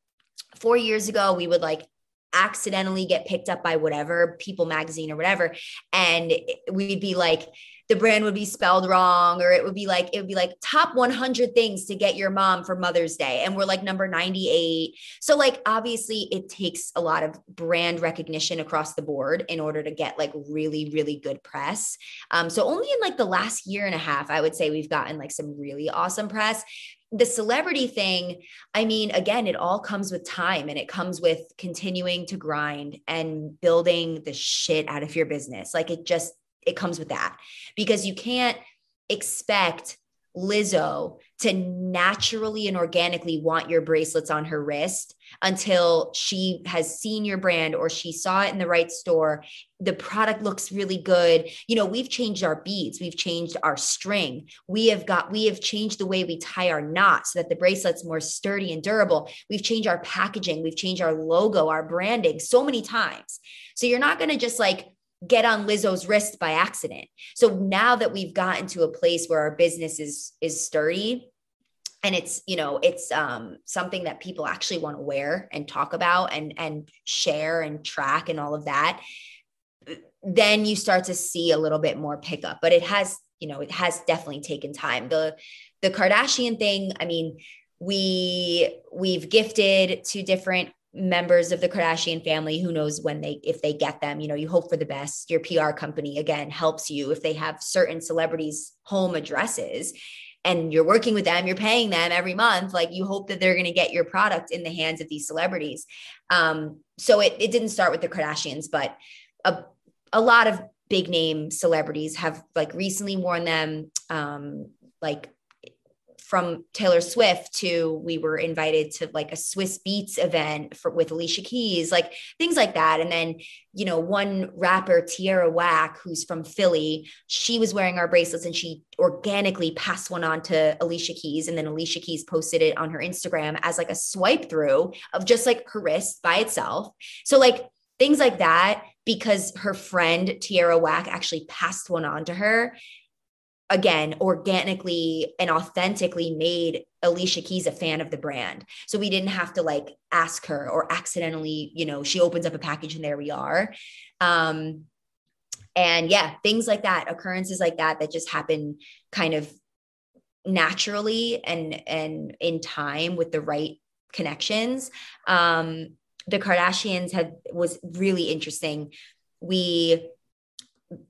S3: Four years ago, we would like accidentally get picked up by whatever People magazine or whatever. And we'd be like, the brand would be spelled wrong or it would be like it would be like top 100 things to get your mom for mother's day and we're like number 98 so like obviously it takes a lot of brand recognition across the board in order to get like really really good press. Um, so only in like the last year and a half i would say we've gotten like some really awesome press. The celebrity thing, I mean, again, it all comes with time and it comes with continuing to grind and building the shit out of your business. Like it just it comes with that because you can't expect Lizzo to naturally and organically want your bracelets on her wrist until she has seen your brand or she saw it in the right store. The product looks really good. You know, we've changed our beads, we've changed our string. We have got, we have changed the way we tie our knots so that the bracelet's more sturdy and durable. We've changed our packaging, we've changed our logo, our branding so many times. So you're not going to just like, get on Lizzo's wrist by accident. So now that we've gotten to a place where our business is is sturdy and it's you know it's um something that people actually want to wear and talk about and and share and track and all of that then you start to see a little bit more pickup. But it has, you know, it has definitely taken time. The the Kardashian thing, I mean, we we've gifted to different members of the Kardashian family who knows when they if they get them you know you hope for the best. Your PR company again helps you if they have certain celebrities home addresses and you're working with them you're paying them every month like you hope that they're going to get your product in the hands of these celebrities. Um so it, it didn't start with the Kardashians but a, a lot of big name celebrities have like recently worn them um like from Taylor Swift to we were invited to like a Swizz Beatz event for with Alicia Keys, like things like that. And then, you know, one rapper, Tierra Whack, who's from Philly, she was wearing our bracelets and she organically passed one on to Alicia Keys. And then Alicia Keys posted it on her Instagram as like a swipe through of just like her wrist by itself. So like things like that, because her friend Tierra Whack actually passed one on to her again organically and authentically made Alicia Keys a fan of the brand. So we didn't have to like ask her or accidentally, you know, she opens up a package and there we are. Um and yeah, things like that, occurrences like that that just happen kind of naturally and and in time with the right connections. Um the Kardashians had was really interesting. We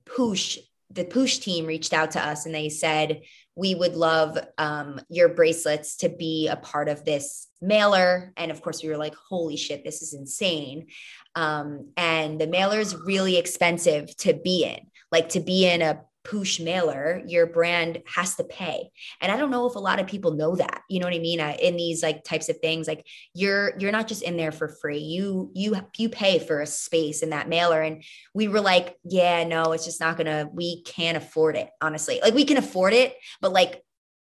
S3: Poosh the Poosh team reached out to us and they said, we would love um, your bracelets to be a part of this mailer. And of course, we were like, holy shit, this is insane. Um, and the mailer is really expensive to be in, like to be in a Poosh mailer, your brand has to pay. And I don't know if a lot of people know that. You know what I mean? in these like types of things, like you're you're not just in there for free. You you you pay for a space in that mailer. And we were like, yeah, no, it's just not gonna. We can't afford it. Honestly, like we can afford it, but like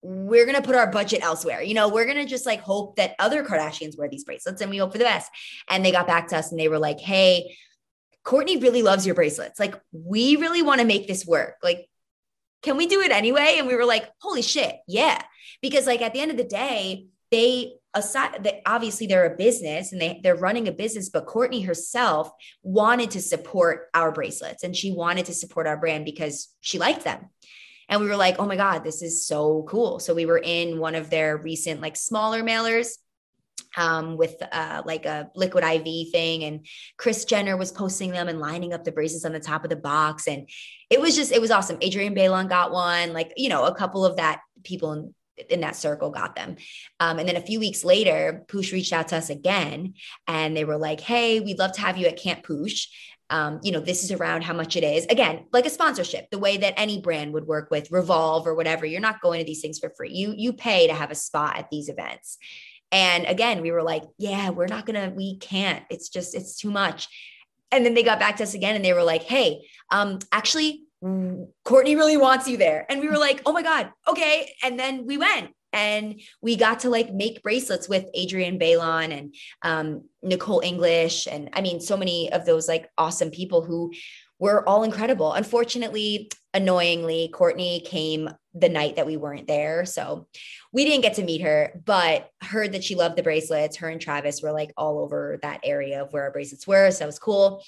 S3: we're going to put our budget elsewhere. You know, we're going to just like hope that other Kardashians wear these bracelets and we hope for the best. And they got back to us and they were like, hey, Kourtney really loves your bracelets. Like, we really want to make this work. Like, can we do it anyway? And we were like, holy shit, yeah. Because like at the end of the day, they aside that obviously they're a business and they they're running a business, but Kourtney herself wanted to support our bracelets and she wanted to support our brand because she liked them. And we were like, oh my God, this is so cool. So we were in one of their recent like smaller mailers um, with uh, like a liquid IV thing. And Kris Jenner was posting them and lining up the braces on the top of the box. And it was just, it was awesome. Adrienne Bailon got one, like, you know, a couple of that people in, in that circle got them. Um, and then a few weeks later, Poosh reached out to us again and they were like, hey, we'd love to have you at Camp Poosh. Um, you know, this is around how much it is. Again, like a sponsorship, the way that any brand would work with Revolve or whatever. You're not going to these things for free. You you pay to have a spot at these events. And again, we were like, yeah, we're not going to, we can't. It's just, it's too much. And then they got back to us again and they were like, hey, um, actually, Kourtney really wants you there. And we were like, oh my God, okay. And then we went and we got to like make bracelets with Adrienne Bailon and um, Nicole English. And I mean, so many of those like awesome people who were all incredible. Unfortunately, annoyingly, Kourtney came the night that we weren't there. So we didn't get to meet her, but heard that she loved the bracelets. Her and Travis were like all over that area of where our bracelets were. So that was cool.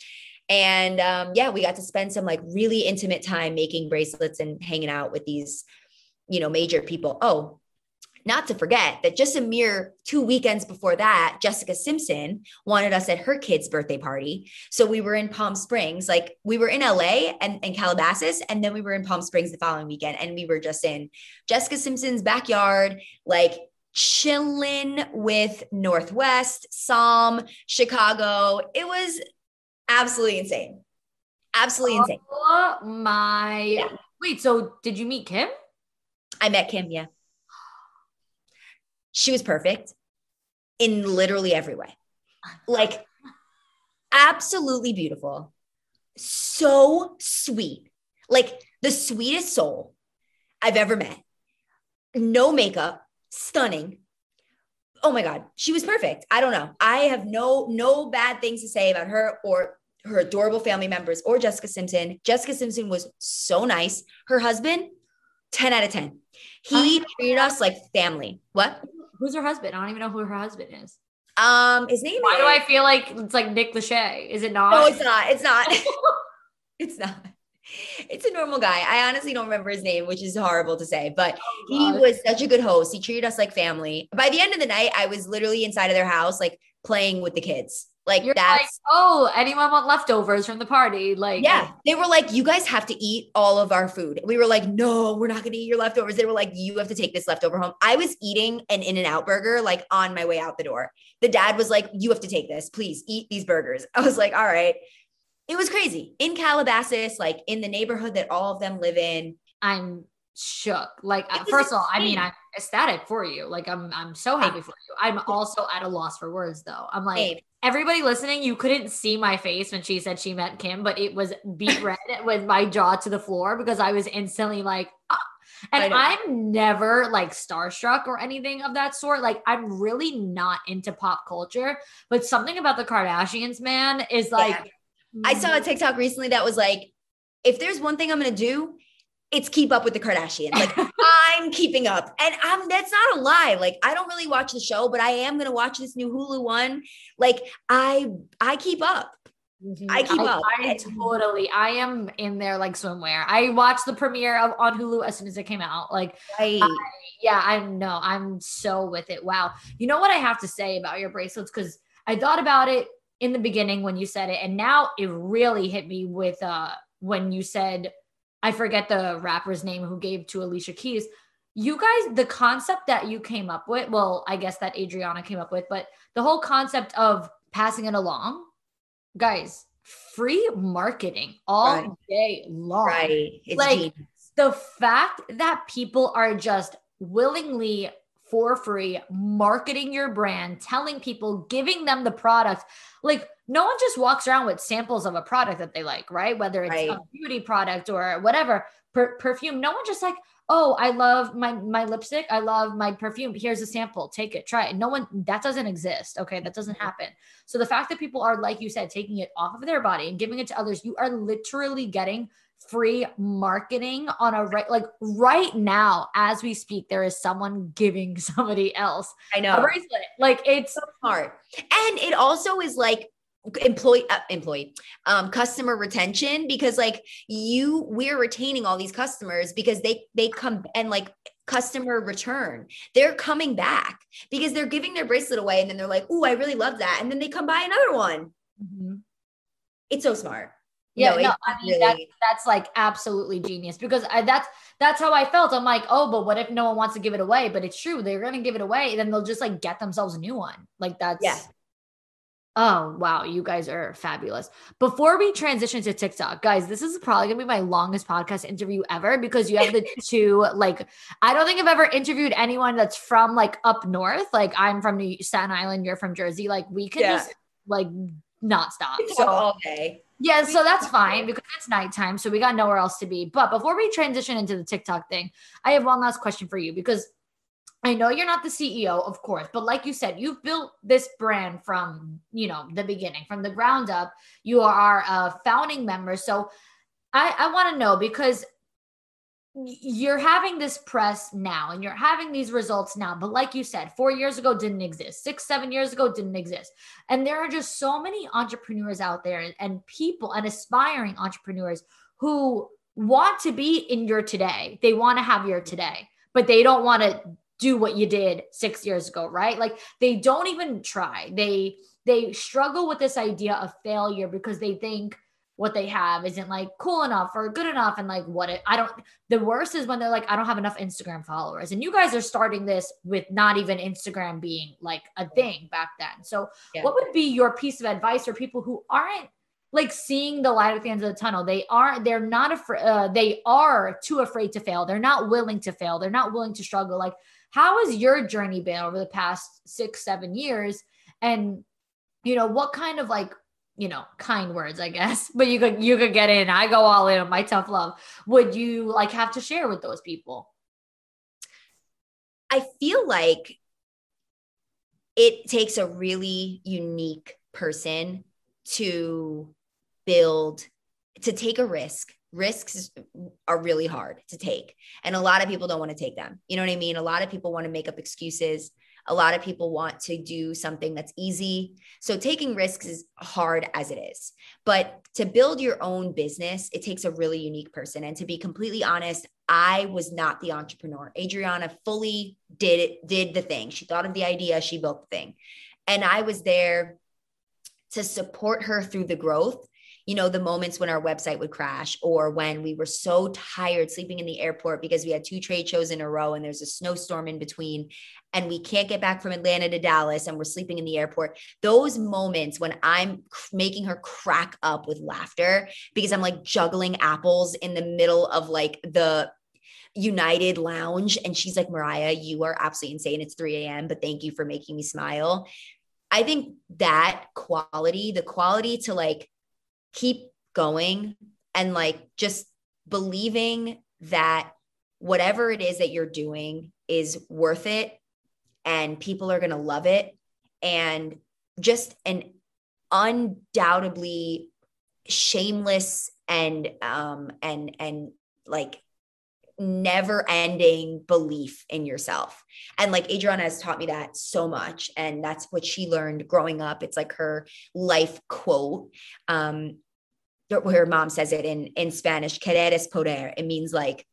S3: And um, yeah, we got to spend some like really intimate time making bracelets and hanging out with these, you know, major people. Oh, not to forget that just a mere two weekends before that, Jessica Simpson wanted us at her kid's birthday party. So we were in Palm Springs, like we were in LA and, and Calabasas, and then we were in Palm Springs the following weekend. And we were just in Jessica Simpson's backyard, like chilling with North West, Psalm, Chicago. It was absolutely insane. Absolutely insane.
S2: Oh my. Yeah. Wait, so did you meet Kim?
S3: I met Kim, yeah. She was perfect in literally every way. Like, absolutely beautiful. So sweet. Like, the sweetest soul I've ever met. No makeup, stunning. Oh my God, she was perfect. I don't know. I have no no bad things to say about her or her adorable family members or Jessica Simpson. Jessica Simpson was so nice. Her husband, 10 out of 10. He treated us like family. What?
S2: Who's her husband? I don't even know who her husband is.
S3: Um, his name.
S2: Why is... do I feel like it's like Nick Lachey? Is it not?
S3: No, it's not. It's not. It's not. It's a normal guy. I honestly don't remember his name, which is horrible to say, but
S2: Oh,
S3: he was such a good host. He treated us like family. By the end of the night, I was literally inside of their house, like playing with the kids. Like
S2: You're
S3: that's
S2: like, oh, anyone want leftovers from the party? Like,
S3: yeah. They were like, you guys have to eat all of our food. We were like, no, we're not going to eat your leftovers. They were like, you have to take this leftover home. I was eating an In-N-Out burger like on my way out the door. The dad was like, you have to take this. Please eat these burgers. I was like, all right. It was crazy in Calabasas, like in the neighborhood that all of them live in.
S2: I'm shook. Like, uh, first of all, I mean. I'm ecstatic for you. Like, I'm, I'm so happy for you. I'm also at a loss for words, though. I'm like,
S3: Same.
S2: everybody listening, you couldn't see my face when she said she met Kim, but it was beat red with my jaw to the floor because I was instantly like, ah. And. I'm never like starstruck or anything of that sort. Like, I'm really not into pop culture, but something about the Kardashians, man, is like,
S3: I saw a TikTok recently that was like, if there's one thing I'm going to do, it's keep up with the Kardashians. Like I'm keeping up. And I'm that's not a lie. Like I don't really watch the show, but I am going to watch this new Hulu one. Like I I keep up. I keep up.
S2: I totally. I am in there like swimwear. I watched the premiere of on Hulu as soon as it came out. Like,
S3: Right.
S2: yeah, I know. I'm so with it. Wow. You know what I have to say about your bracelets? Because I thought about it in the beginning when you said it, and now it really hit me with uh when you said, I forget the rapper's name who gave to Alicia Keys. You guys, the concept that you came up with, well, I guess that Adriana came up with, but the whole concept of passing it along, guys, free marketing all
S3: Right.
S2: day long
S3: right. It's
S2: like-
S3: genius.
S2: the fact that people are just willingly for free marketing your brand, telling people, giving them the product. Like no one just walks around with samples of a product that they like, right? Whether it's
S3: Right.
S2: a beauty product or whatever, per- perfume. No one just like, oh, I love my my lipstick. I love my perfume. Here's a sample. Take it, try it. No one that doesn't exist. Okay, that doesn't
S3: Mhm.
S2: happen. So the fact that people are like you said, taking it off of their body and giving it to others, you are literally getting free marketing on a right like right now as we speak there is someone giving somebody else
S3: i know.
S2: a bracelet like it's
S3: so smart. And it also is like employee uh, employee um customer retention because like you we're retaining all these customers because they they come and like customer return they're coming back because they're giving their bracelet away and then they're like oh i really love that and then they come buy another one it's so smart
S2: yeah
S3: No,
S2: no, I mean, that, that's like absolutely genius because I, that's that's how I felt. I'm like, oh, but what if no one wants to give it away? But it's true, they're gonna give it away, then they'll just like get themselves a new one. Like that's
S3: Yeah.
S2: Oh wow, you guys are fabulous. Before we transition to TikTok, guys, this is probably gonna be my longest podcast interview ever because you have the two like I don't think I've ever interviewed anyone that's from like up north. Like I'm from New Staten Island, you're from Jersey. Like we can
S3: Yeah.
S2: just like not stop. So
S3: all day
S2: yeah, so that's fine because it's nighttime, so we got nowhere else to be. But before we transition into the TikTok thing, I have one last question for you because I know you're not the CEO, of course, but like you said, you've built this brand from you know the beginning, from the ground up. You are a founding member, so I, I want to know because you're having this press now and you're having these results now but like you said four years ago didn't exist six seven years ago didn't exist. And there are just so many entrepreneurs out there and, and people and aspiring entrepreneurs who want to be in your today. They want to have your today but they don't want to do what you did six years ago right? Like they don't even try. They they struggle with this idea of failure because they think what they have isn't like cool enough or good enough and like what it i don't the worst is when they're like i don't have enough instagram followers. And you guys are starting this with not even instagram being like a thing back then. So
S3: Yeah.
S2: what would be your piece of advice for people who aren't like seeing the light at the end of the tunnel? They aren't, they're not afraid uh, they are too afraid to fail. They're not willing to fail. They're not willing to struggle. Like how has your journey been over the past six seven years? And you know what kind of like you know kind words i guess but you could you could get in. I go all in on my tough love. Would you like have to share with those people?
S3: I feel like it takes a really unique person to build, to take a risk. Risks are really hard to take. And a lot of people don't want to take them. You know what I mean? A lot of people want to make up excuses. A lot of people want to do something that's easy. So taking risks is hard as it is. But to build your own business, it takes a really unique person. And to be completely honest, I was not the entrepreneur. Adriana fully did it, did the thing. She thought of the idea, she built the thing. And I was there to support her through the growth you know, the moments when our website would crash or when we were so tired sleeping in the airport because we had two trade shows in a row and there's a snowstorm in between and we can't get back from Atlanta to Dallas and we're sleeping in the airport. Those moments when I'm making her crack up with laughter because I'm like juggling apples in the middle of like the United Lounge. And she's like, Mariah, you are absolutely insane. It's 3 a.m., but thank you for making me smile. I think that quality, the quality to like keep going and like just believing that whatever it is that you're doing is worth it and people are going to love it. And just an undoubtedly shameless and um and and like never ending belief in yourself. And like Adriana has taught me that so much. And that's what she learned growing up. It's like her life quote. Um, her mom says it in, in Spanish, querer es poder. It means like,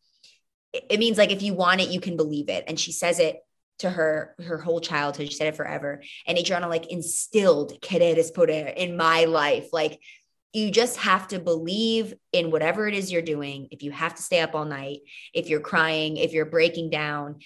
S3: it means like if you want it, you can believe it. And she says it to her her whole childhood. She said it forever. And Adriana like instilled querer es poder in my life. Like you just have to believe in whatever it is you're doing. If you have to stay up all night, if you're crying, if you're breaking down,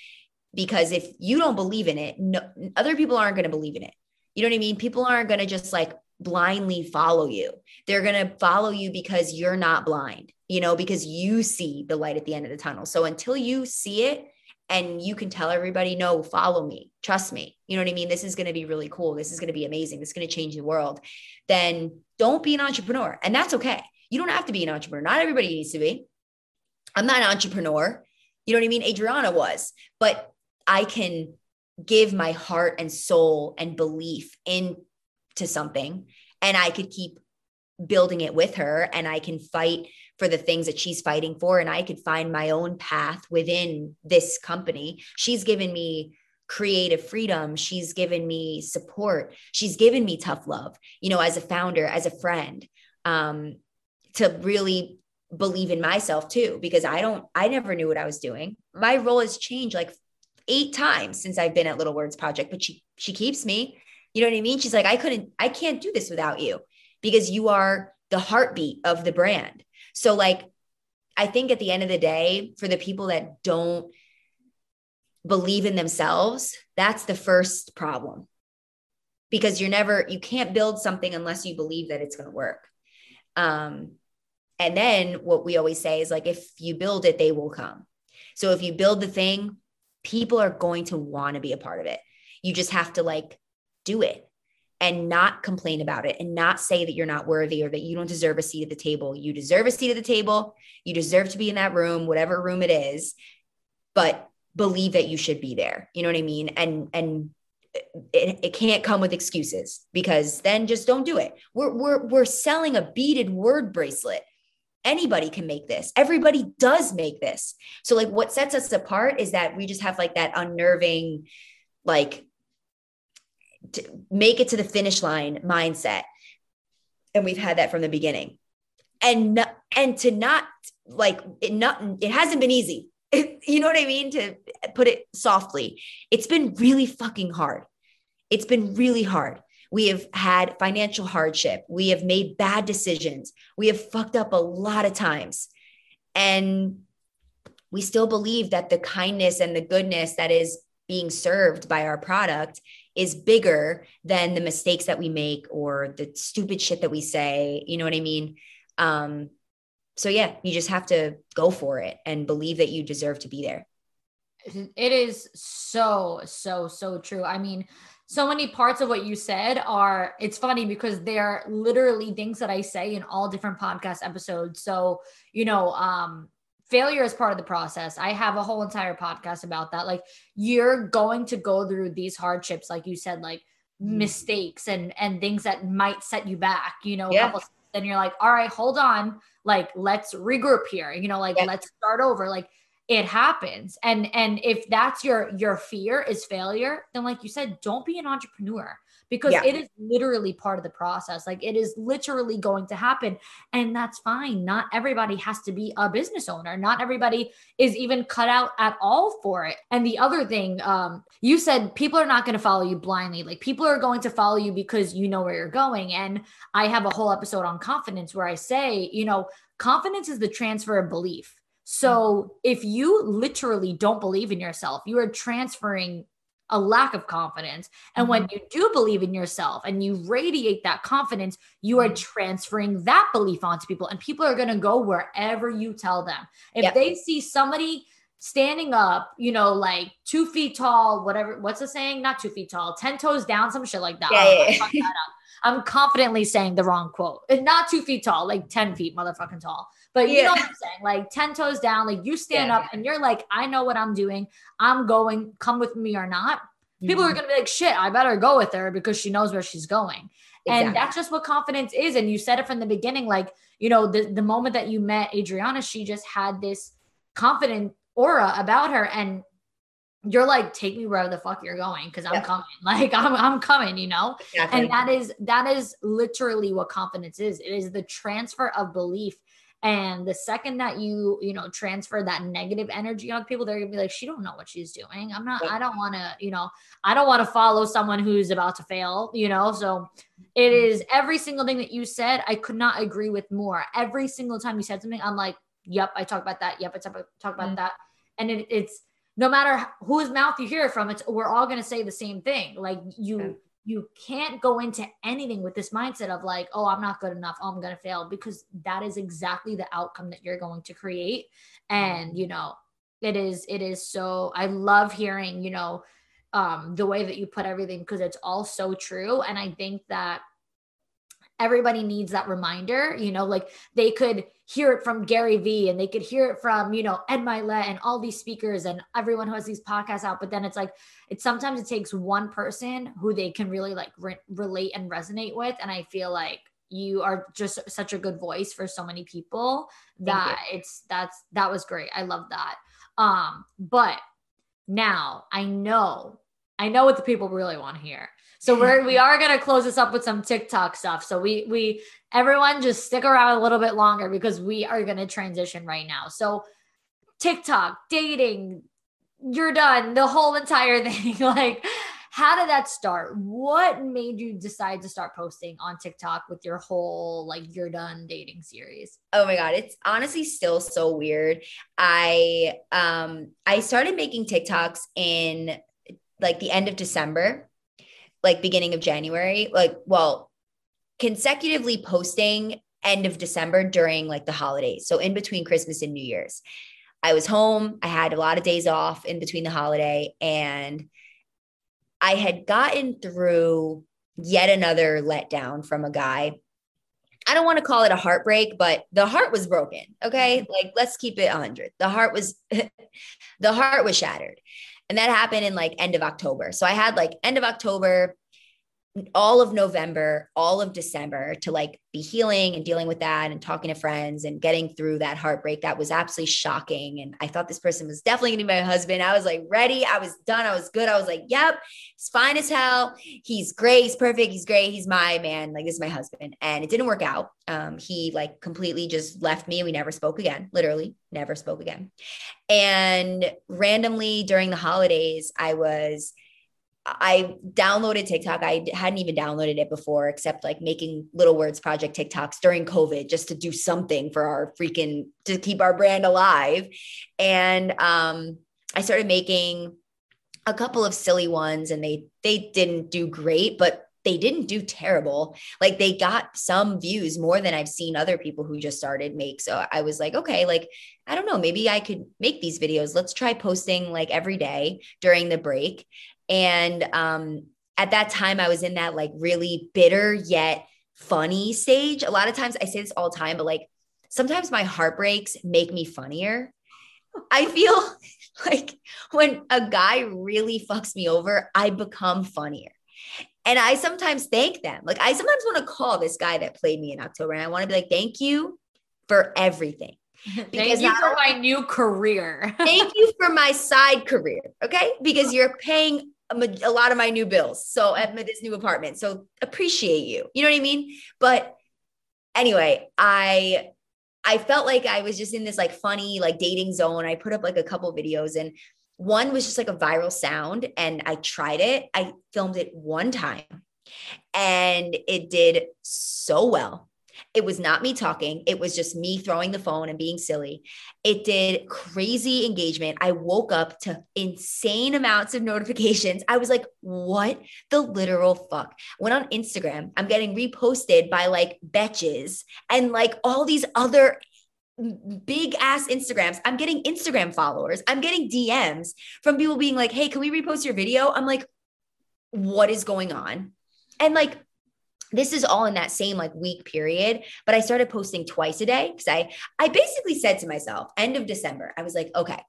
S3: because if you don't believe in it, no, other people aren't going to believe in it. You know what I mean? People aren't going to just like blindly follow you. They're going to follow you because you're not blind, you know, because you see the light at the end of the tunnel. So until you see it and you can tell everybody, no, follow me, trust me, you know what I mean? This is going to be really cool. This is going to be amazing. This is going to change the world. Then don't be an entrepreneur. And that's okay. You don't have to be an entrepreneur. Not everybody needs to be. I'm not an entrepreneur. You know what I mean? Adriana was, but I can give my heart and soul and belief into something and I could keep building it with her and I can fight for the things that she's fighting for and I could find my own path within this company. She's given me creative freedom. She's given me support. She's given me tough love, you know, as a founder, as a friend, um, to really believe in myself too, because I don't, I never knew what I was doing. My role has changed like eight times since I've been at Little Words Project, but she, she keeps me, you know what I mean? She's like, I couldn't, I can't do this without you because you are the heartbeat of the brand. So like, I think at the end of the day, for the people that don't believe in themselves, that's the first problem. Because you're never, you can't build something unless you believe that it's going to work. Um, and then what we always say is like, if you build it, they will come. So if you build the thing, people are going to want to be a part of it. You just have to like do it and not complain about it and not say that you're not worthy or that you don't deserve a seat at the table. You deserve a seat at the table. You deserve to be in that room, whatever room it is. But believe that you should be there. You know what I mean? And and it, it can't come with excuses because then just don't do it. We're we're we're selling a beaded word bracelet. Anybody can make this. Everybody does make this. So like what sets us apart is that we just have like that unnerving like make it to the finish line mindset. And we've had that from the beginning. And and to not like it not it hasn't been easy you know what I mean? To put it softly, it's been really fucking hard. It's been really hard. We have had financial hardship. We have made bad decisions. We have fucked up a lot of times. And we still believe that the kindness and the goodness that is being served by our product is bigger than the mistakes that we make or the stupid shit that we say. You know what I mean? Um, so yeah, you just have to go for it and believe that you deserve to be there.
S2: It is so, so, so true. I mean, so many parts of what you said are it's funny because they're literally things that I say in all different podcast episodes. So, you know, um, failure is part of the process. I have a whole entire podcast about that. Like you're going to go through these hardships, like you said, like mm. mistakes and and things that might set you back, you know, yeah. then you're like, all right, hold on like let's regroup here you know like yeah. let's start over like it happens and and if that's your your fear is failure then like you said don't be an entrepreneur because yeah. it is literally part of the process. Like it is literally going to happen and that's fine. Not everybody has to be a business owner. Not everybody is even cut out at all for it. And the other thing um you said people are not going to follow you blindly. Like people are going to follow you because you know where you're going. And i have a whole episode on confidence where i say you know confidence is the transfer of belief. So if you literally don't believe in yourself, you are transferring a lack of confidence. And when mm-hmm. you do believe in yourself and you radiate that confidence, you are transferring that belief onto people. And people are going to go wherever you tell them. If yep. they see somebody standing up, you know, like two feet tall, whatever, what's the saying? Not two feet tall, 10 toes down, some shit like that. Yeah, yeah, yeah. I'm confidently saying the wrong quote. And not two feet tall, like 10 feet motherfucking tall. But you yeah. know what I'm saying? Like 10 toes down, like you stand yeah. up and you're like, I know what I'm doing. I'm going, come with me or not. People mm-hmm. are going to be like, shit, I better go with her because she knows where she's going. Exactly. And that's just what confidence is. And you said it from the beginning. Like, you know, the, the moment that you met Adriana, she just had this confident aura about her. And you're like, take me wherever the fuck you're going because I'm coming. Like I'm I'm coming, you know? Exactly. And that is that is literally what confidence is. It is the transfer of belief and the second that you, you know, transfer that negative energy on people, they're gonna be like, she don't know what she's doing. I'm not, I don't want to, you know, I don't want to follow someone who's about to fail, you know. So it mm-hmm. every single thing that you said, I could not agree with more. Every single time you said something, I'm like, yep, I talk about that. Yep, I talk about, talk about mm-hmm. that. And it, it's no matter whose mouth you hear it from, it's we're all gonna say the same thing. Like you you can't go into anything with this mindset of like, oh, I'm not good enough. Oh, I'm going to fail because that is exactly the outcome that you're going to create. And, you know, it is, it is so, I love hearing, you know, um, the way that you put everything because it's all so true. And I think that everybody needs that reminder, you know, like they could hear it from Gary Vee and they could hear it from, you know, Ed Mylett and all these speakers and everyone who has these podcasts out. But then it's like, it's sometimes it takes one person who they can really like re- relate and resonate with. And I feel like you are just such a good voice for so many people that it's, that's, that was great. I love that. Um, but now I know, I know what the people really want to hear. So we're we are gonna close this up with some TikTok stuff. So we we everyone just stick around a little bit longer because we are gonna transition right now. So TikTok, dating, you're done, the whole entire thing. like, how did that start? What made you decide to start posting on TikTok with your whole like you're done dating series?
S3: Oh my god, it's honestly still so weird. I um I started making TikToks in like the end of December like beginning of January, like, well, consecutively posting end of December during like the holidays. So in between Christmas and New Year's. I was home. I had a lot of days off in between the holiday and I had gotten through yet another letdown from a guy. I don't want to call it a heartbreak, but the heart was broken. Okay. Mm-hmm. Like, let's keep it 100. The heart was, the heart was shattered. And that happened in like end of October. So I had like end of October, all of November, all of December to like be healing and dealing with that and talking to friends and getting through that heartbreak. That was absolutely shocking. And I thought this person was definitely gonna be my husband. I was like ready. I was done. I was good. I was like, yep, he's fine as hell. He's great. He's perfect. He's great. He's my man. Like this is my husband. And it didn't work out. Um, he like completely just left me. We never spoke again. Literally never spoke again. And randomly during the holidays, I was I downloaded TikTok. I hadn't even downloaded it before, except like making Little Words Project TikToks during COVID just to do something for our freaking to keep our brand alive. And um, I started making a couple of silly ones, and they they didn't do great, but they didn't do terrible. Like they got some views more than I've seen other people who just started make. So I was like, okay, like I don't know, maybe I could make these videos. Let's try posting like every day during the break. And um, at that time, I was in that like really bitter yet funny stage. A lot of times I say this all the time, but like sometimes my heartbreaks make me funnier. I feel like when a guy really fucks me over, I become funnier. And I sometimes thank them. Like I sometimes want to call this guy that played me in October and I want to be like, thank you for everything.
S2: Thank you for my new career.
S3: thank you for my side career. Okay. Because you're paying a, lot of my new bills. So at this new apartment. So appreciate you. You know what I mean? But anyway, I I felt like I was just in this like funny like dating zone. I put up like a couple videos and one was just like a viral sound and I tried it. I filmed it one time and it did so well. It was not me talking. It was just me throwing the phone and being silly. It did crazy engagement. I woke up to insane amounts of notifications. I was like, what the literal fuck? Went on Instagram. I'm getting reposted by like betches and like all these other big ass Instagrams. I'm getting Instagram followers. I'm getting DMs from people being like, hey, can we repost your video? I'm like, what is going on? And like, this is all in that same like week period but i started posting twice a day because i i basically said to myself end of december i was like okay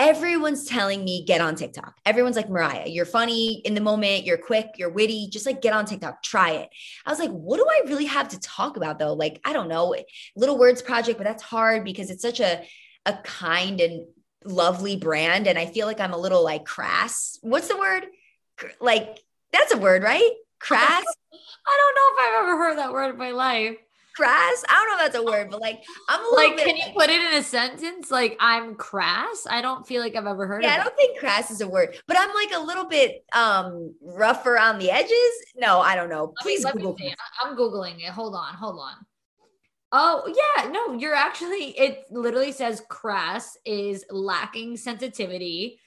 S3: everyone's telling me get on tiktok. Everyone's like mariah you're funny in the moment you're quick you're witty just like get on tiktok try it. I was like what do i really have to talk about though? Like i don't know little words project but that's hard because it's such a a kind and lovely brand and i feel like i'm a little like crass. What's the word? Like that's a word right? Crass
S2: I don't know if I've ever heard that word in my life.
S3: Crass? I don't know if that's a word, but like I'm a
S2: like, can you put it in a sentence? Like I'm crass. I don't feel like I've ever heard.
S3: Yeah, I don't think crass is a word, but I'm like a little bit um rougher on the edges. No, I don't know. Please
S2: let
S3: Google.
S2: Me I'm googling it. Hold on, hold on. Oh yeah, no, you're actually. It literally says crass is lacking sensitivity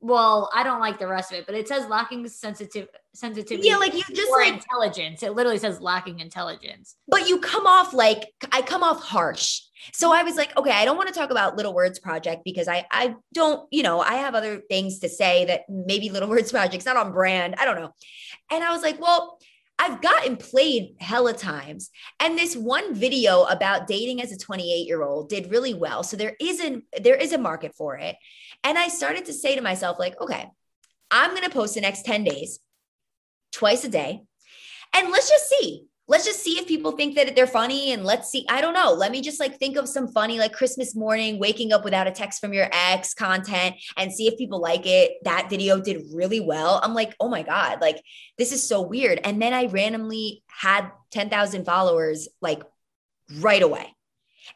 S2: well, I don't like the rest of it, but it says lacking sensitive sensitivity.
S3: Yeah, like you just like
S2: intelligence. It literally says lacking intelligence.
S3: But you come off like I come off harsh. So I was like, okay, I don't want to talk about Little Words Project because I I don't, you know, I have other things to say that maybe Little Words Project's not on brand. I don't know. And I was like, well, I've gotten played hella times. And this one video about dating as a 28 year old did really well. So there isn't, there is a market for it. And I started to say to myself, like, okay, I'm going to post the next 10 days, twice a day. And let's just see. Let's just see if people think that they're funny and let's see i don't know. Let me just like think of some funny like christmas morning waking up without a text from your ex content and see if people like it. That video did really well. I'm like oh my god like this is so weird. And then i randomly had 10,000 followers like right away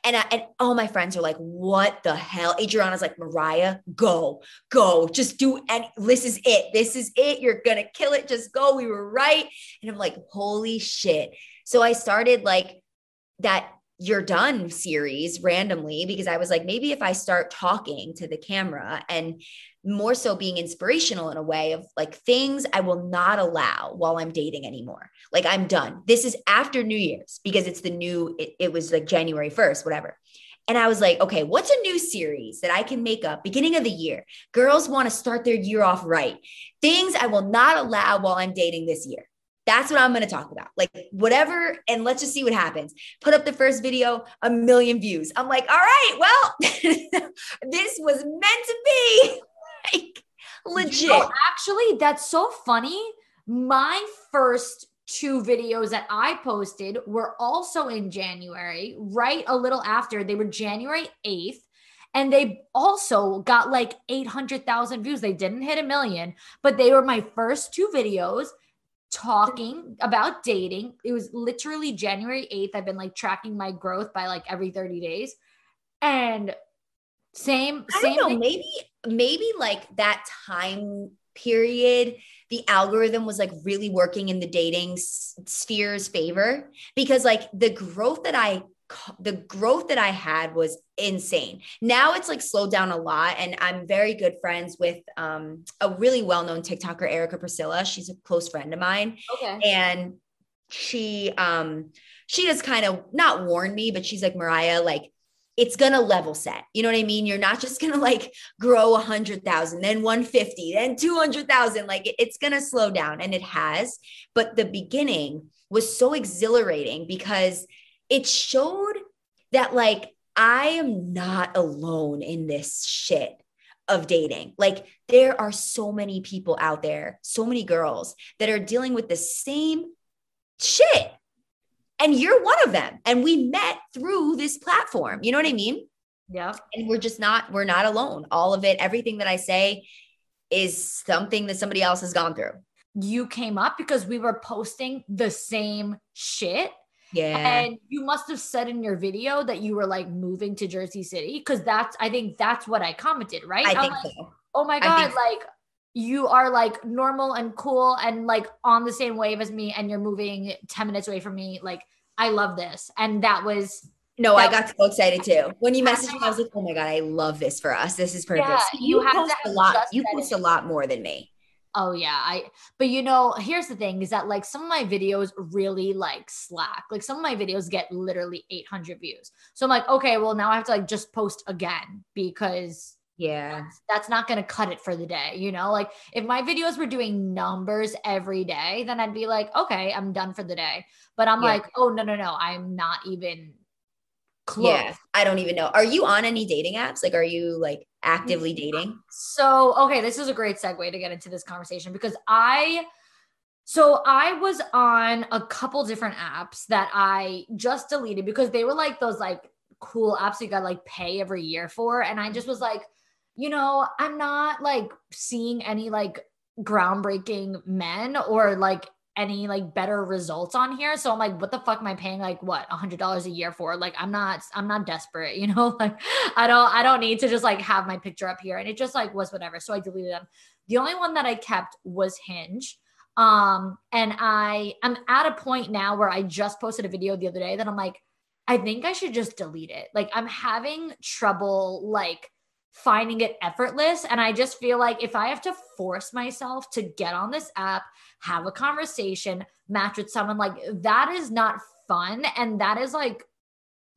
S3: and, I, and all my friends are like, what the hell? Adriana's like, Mariah, go, go, just do and this is it. This is it. You're gonna kill it. Just go. We were right. And I'm like, holy shit. So I started like that you're done series randomly because I was like, maybe if I start talking to the camera and more so being inspirational in a way of like things I will not allow while I'm dating anymore. Like I'm done. This is after New Year's because it's the new, it, it was like January 1st, whatever. And I was like, okay, what's a new series that I can make up beginning of the year? Girls want to start their year off right. Things I will not allow while I'm dating this year. That's what I'm going to talk about. Like whatever, and let's just see what happens. Put up the first video, a million views. I'm like, all right, well, this was meant to be. like legit. You know,
S2: actually, that's so funny. My first two videos that I posted were also in January, right a little after. They were January 8th. And they also got like 800,000 views. They didn't hit a million, but they were my first two videos talking about dating. It was literally January 8th. I've been like tracking my growth by like every 30 days. And same,
S3: I
S2: same
S3: don't know, maybe maybe like that time period the algorithm was like really working in the dating sphere's favor because like the growth that I the growth that I had was insane. Now it's like slowed down a lot. And I'm very good friends with um, a really well known TikToker, Erica Priscilla. She's a close friend of mine.
S2: Okay.
S3: And she, um, she has kind of not warned me, but she's like, Mariah, like, it's gonna level set. You know what I mean? You're not just gonna like grow a hundred thousand, then 150, then 200,000. Like it's gonna slow down and it has. But the beginning was so exhilarating because it showed that like I am not alone in this shit of dating. Like there are so many people out there, so many girls that are dealing with the same shit and you're one of them. And we met through this platform. You know what I mean?
S2: Yeah.
S3: And we're just not, we're not alone. All of it, everything that I say is something that somebody else has gone through.
S2: You came up because we were posting the same shit.
S3: Yeah.
S2: And you must have said in your video that you were like moving to Jersey City because that's, I think that's what I commented, right?
S3: I
S2: I'm
S3: think
S2: like,
S3: so.
S2: oh my God,
S3: so.
S2: like you are like normal and cool and like on the same wave as me and you're moving 10 minutes away from me. Like, I love this. And that was,
S3: No, I
S2: That-
S3: got so excited too. When you messaged me, I was like, "Oh my god, I love this for us. This is perfect."
S2: Yeah, you have to
S3: post a lot. You post a lot more than me.
S2: Oh yeah. I, but you know, here's the thing is that like some of my videos really like slack. Like some of my videos get literally 800 views. So I'm like, okay, well now I have to like just post again because
S3: Yeah,
S2: that's, that's not going to cut it for the day. You know, like if my videos were doing numbers every day, then I'd be like, okay, I'm done for the day. But I'm
S3: Yeah.
S2: like, oh, no, no, no. I'm not even close.
S3: yeah. I don't even know. Are you on any dating apps? Like, are you like actively dating?
S2: So, okay, this is a great segue to get into this conversation because I so I was on a couple different apps that I just deleted because they were like those like cool apps you got like pay every year for and I just was like, you know, I'm not like seeing any like groundbreaking men or like any like better results on here. So I'm like, what the fuck am I paying like what a hundred dollars a year for? Like I'm not I'm not desperate, you know, like I don't I don't need to just like have my picture up here. And it just like was whatever. So I deleted them. The only one that I kept was Hinge. Um, and I I'm at a point now where I just posted a video the other day that I'm like, I think I should just delete it. Like I'm having trouble like finding it effortless. And I just feel like if I have to force myself to get on this app, have a conversation, match with someone, like that is not fun. And that is like,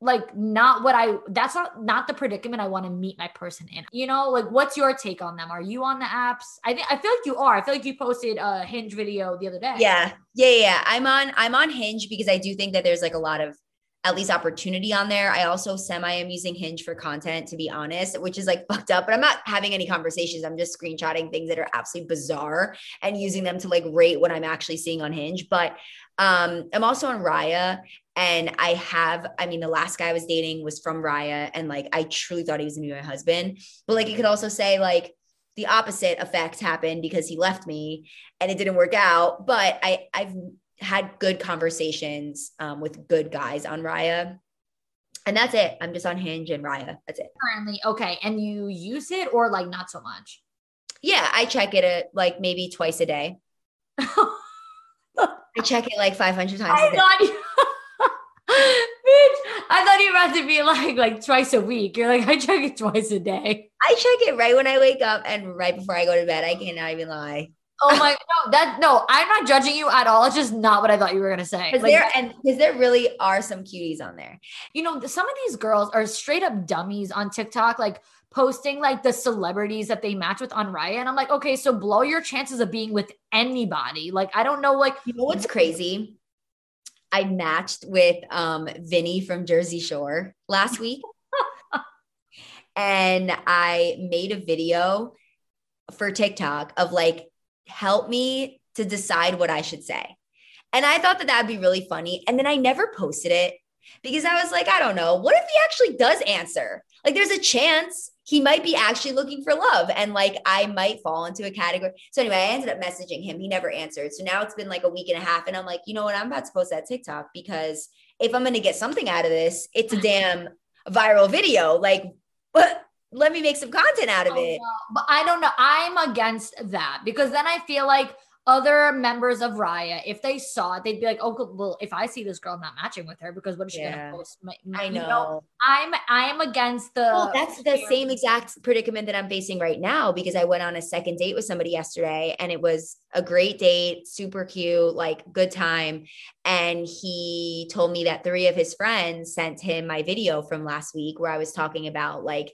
S2: like not what I that's not not the predicament I want to meet my person in. You know, like what's your take on them? Are you on the apps? I think I feel like you are. I feel like you posted a hinge video the other day.
S3: Yeah, yeah, yeah. I'm on. I'm on Hinge because I do think that there's like a lot of at least opportunity on there. I also semi am using Hinge for content, to be honest, which is like fucked up. But I'm not having any conversations. I'm just screenshotting things that are absolutely bizarre and using them to like rate what I'm actually seeing on Hinge. But um, I'm also on Raya, and I have. I mean, the last guy I was dating was from Raya, and like I truly thought he was gonna be my husband. But like, it could also say like the opposite effect happened because he left me and it didn't work out. But I I've had good conversations um, with good guys on Raya. And that's it. I'm just on Hinge and Raya. That's it.
S2: Currently, okay. And you use it or like not so much?
S3: Yeah, I check it uh like maybe twice a day. I check it like 500 times
S2: I thought you, bitch. I thought you were about to be like like twice a week. You're like I check it twice a day.
S3: I check it right when I wake up and right before I go to bed. I cannot even lie.
S2: Oh my no, that no, I'm not judging you at all. It's just not what I thought you were gonna say.
S3: Because
S2: Like,
S3: there and because there really are some cuties on there.
S2: you know, some of these girls are straight up dummies on TikTok, like posting like the celebrities that they match with on Raya. And I'm like, okay, so blow your chances of being with anybody. Like, I don't know, like
S3: You know what's crazy? I matched with um Vinny from Jersey Shore last week. and I made a video for TikTok of like help me to decide what I should say. And I thought that that'd be really funny. And then I never posted it because I was like, I don't know. What if he actually does answer? Like, there's a chance he might be actually looking for love. And like, I might fall into a category. So, anyway, I ended up messaging him. He never answered. So now it's been like a week and a half. And I'm like, you know what? I'm about to post that TikTok because if I'm going to get something out of this, it's a damn viral video. Like, what? Let me make some content out of
S2: Oh,
S3: it.
S2: But I don't know. I'm against that because then I feel like other members of Raya, if they saw it, they'd be like, "Oh, well, if I see this girl, I'm not matching with her because what is she
S3: Yeah.
S2: gonna post?" My, my-
S3: I
S2: you
S3: know.
S2: I'm I am against the.
S3: Well, that's the same exact predicament that I'm facing right now because I went on a second date with somebody yesterday and it was a great date, super cute, like good time. And he told me that three of his friends sent him my video from last week where I was talking about like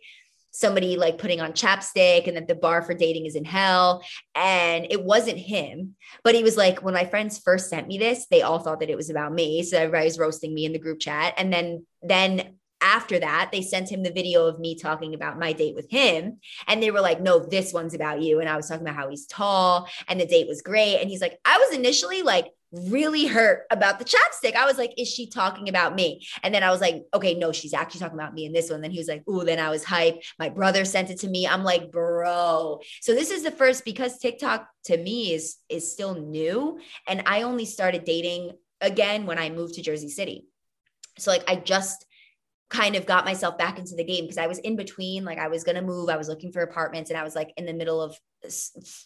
S3: somebody like putting on chapstick and that the bar for dating is in hell. And it wasn't him, but he was like, when my friends first sent me this, they all thought that it was about me. So everybody's roasting me in the group chat. And then, then after that, they sent him the video of me talking about my date with him. And they were like, no, this one's about you. And I was talking about how he's tall and the date was great. And he's like, I was initially like really hurt about the chapstick. I was like, is she talking about me? And then I was like, okay, no, she's actually talking about me in this one. Then he was like, oh, then I was hype. My brother sent it to me. I'm like, bro. So this is the first because TikTok to me is is still new. And I only started dating again when I moved to Jersey City. So like I just kind of got myself back into the game because I was in between. Like I was going to move, I was looking for apartments, and I was like in the middle of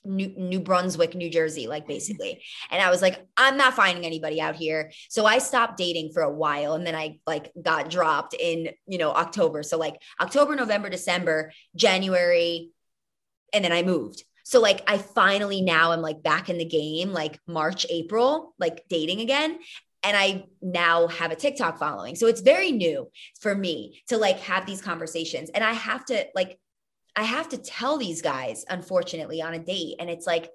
S3: New, New Brunswick, New Jersey, like basically. And I was like, I'm not finding anybody out here. So I stopped dating for a while and then I like got dropped in, you know, October. So like October, November, December, January, and then I moved. So like I finally now I'm like back in the game, like March, April, like dating again and I now have a TikTok following. So it's very new for me to like have these conversations. And I have to like, I have to tell these guys, unfortunately, on a date. And it's like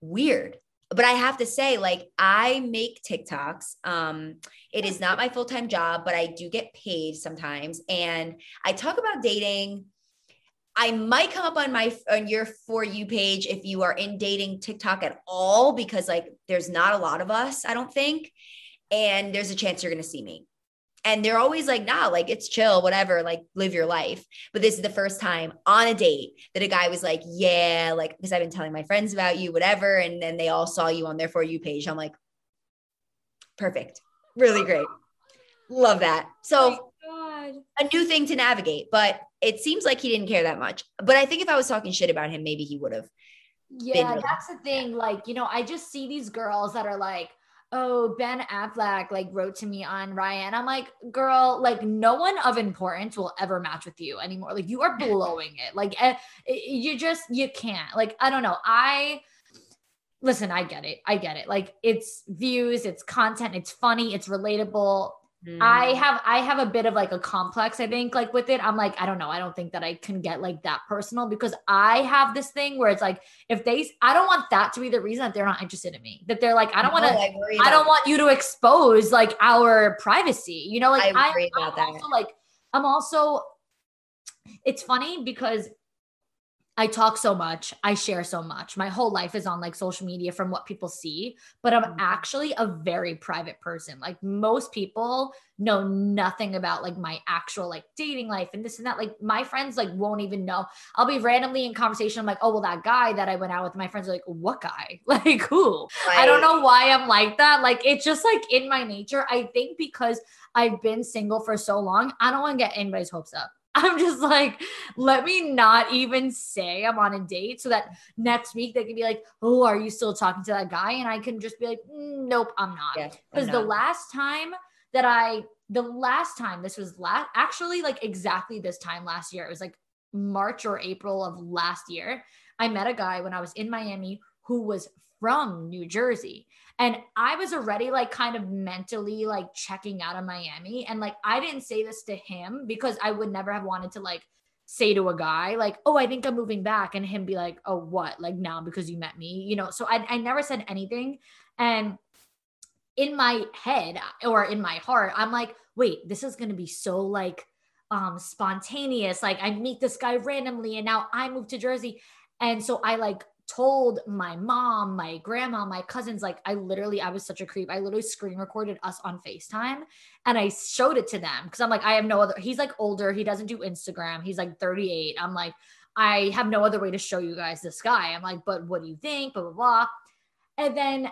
S3: weird. But I have to say, like, I make TikToks. Um, it is not my full time job, but I do get paid sometimes. And I talk about dating. I might come up on my on your for you page if you are in dating TikTok at all, because like there's not a lot of us, I don't think and there's a chance you're going to see me. And they're always like, nah, like it's chill, whatever, like live your life. But this is the first time on a date that a guy was like, yeah, like, because I've been telling my friends about you, whatever. And then they all saw you on their For You page. I'm like, perfect. Really great. Love that. So, oh a new thing to navigate, but it seems like he didn't care that much. But I think if I was talking shit about him, maybe he would have.
S2: Yeah, that's the thing. Like, you know, I just see these girls that are like, oh, Ben Affleck like wrote to me on Raya. I'm like, girl, like no one of importance will ever match with you anymore. Like you are blowing it. Like eh, you just you can't. Like I don't know. I listen, I get it. I get it. Like it's views, it's content, it's funny, it's relatable. Mm. I have I have a bit of like a complex, I think, like with it. I'm like, I don't know. I don't think that I can get like that personal because I have this thing where it's like, if they I don't want that to be the reason that they're not interested in me. That they're like, I don't want to I, I, don't want you to expose like our privacy. You know, like I I, about I'm that. Also, like I'm also it's funny because I talk so much, I share so much. My whole life is on like social media from what people see, but I'm mm-hmm. actually a very private person. Like most people know nothing about like my actual like dating life and this and that. Like my friends like won't even know. I'll be randomly in conversation. I'm like, oh well, that guy that I went out with, my friends are like, what guy? Like who? Right. I don't know why I'm like that. Like it's just like in my nature. I think because I've been single for so long, I don't want to get anybody's hopes up. I'm just like, let me not even say I'm on a date so that next week they can be like, oh, are you still talking to that guy? And I can just be like, mm, nope, I'm not. Because the last time that I, the last time this was last, actually like exactly this time last year, it was like March or April of last year. I met a guy when I was in Miami who was from New Jersey. And I was already like kind of mentally like checking out of Miami. And like I didn't say this to him because I would never have wanted to like say to a guy like, "Oh, I think I'm moving back," and him be like, "Oh, what? Like now because you met me?" You know. So I I never said anything, and in my head or in my heart, I'm like, "Wait, this is gonna be so like." um spontaneous like i meet this guy randomly and now i move to jersey and so i like told my mom, my grandma, my cousins, like I literally, I was such a creep. I literally screen recorded us on FaceTime and I showed it to them because I'm like, I have no other, he's like older. He doesn't do Instagram. He's like 38. I'm like, I have no other way to show you guys this guy. I'm like, but what do you think? Blah, blah, blah. And then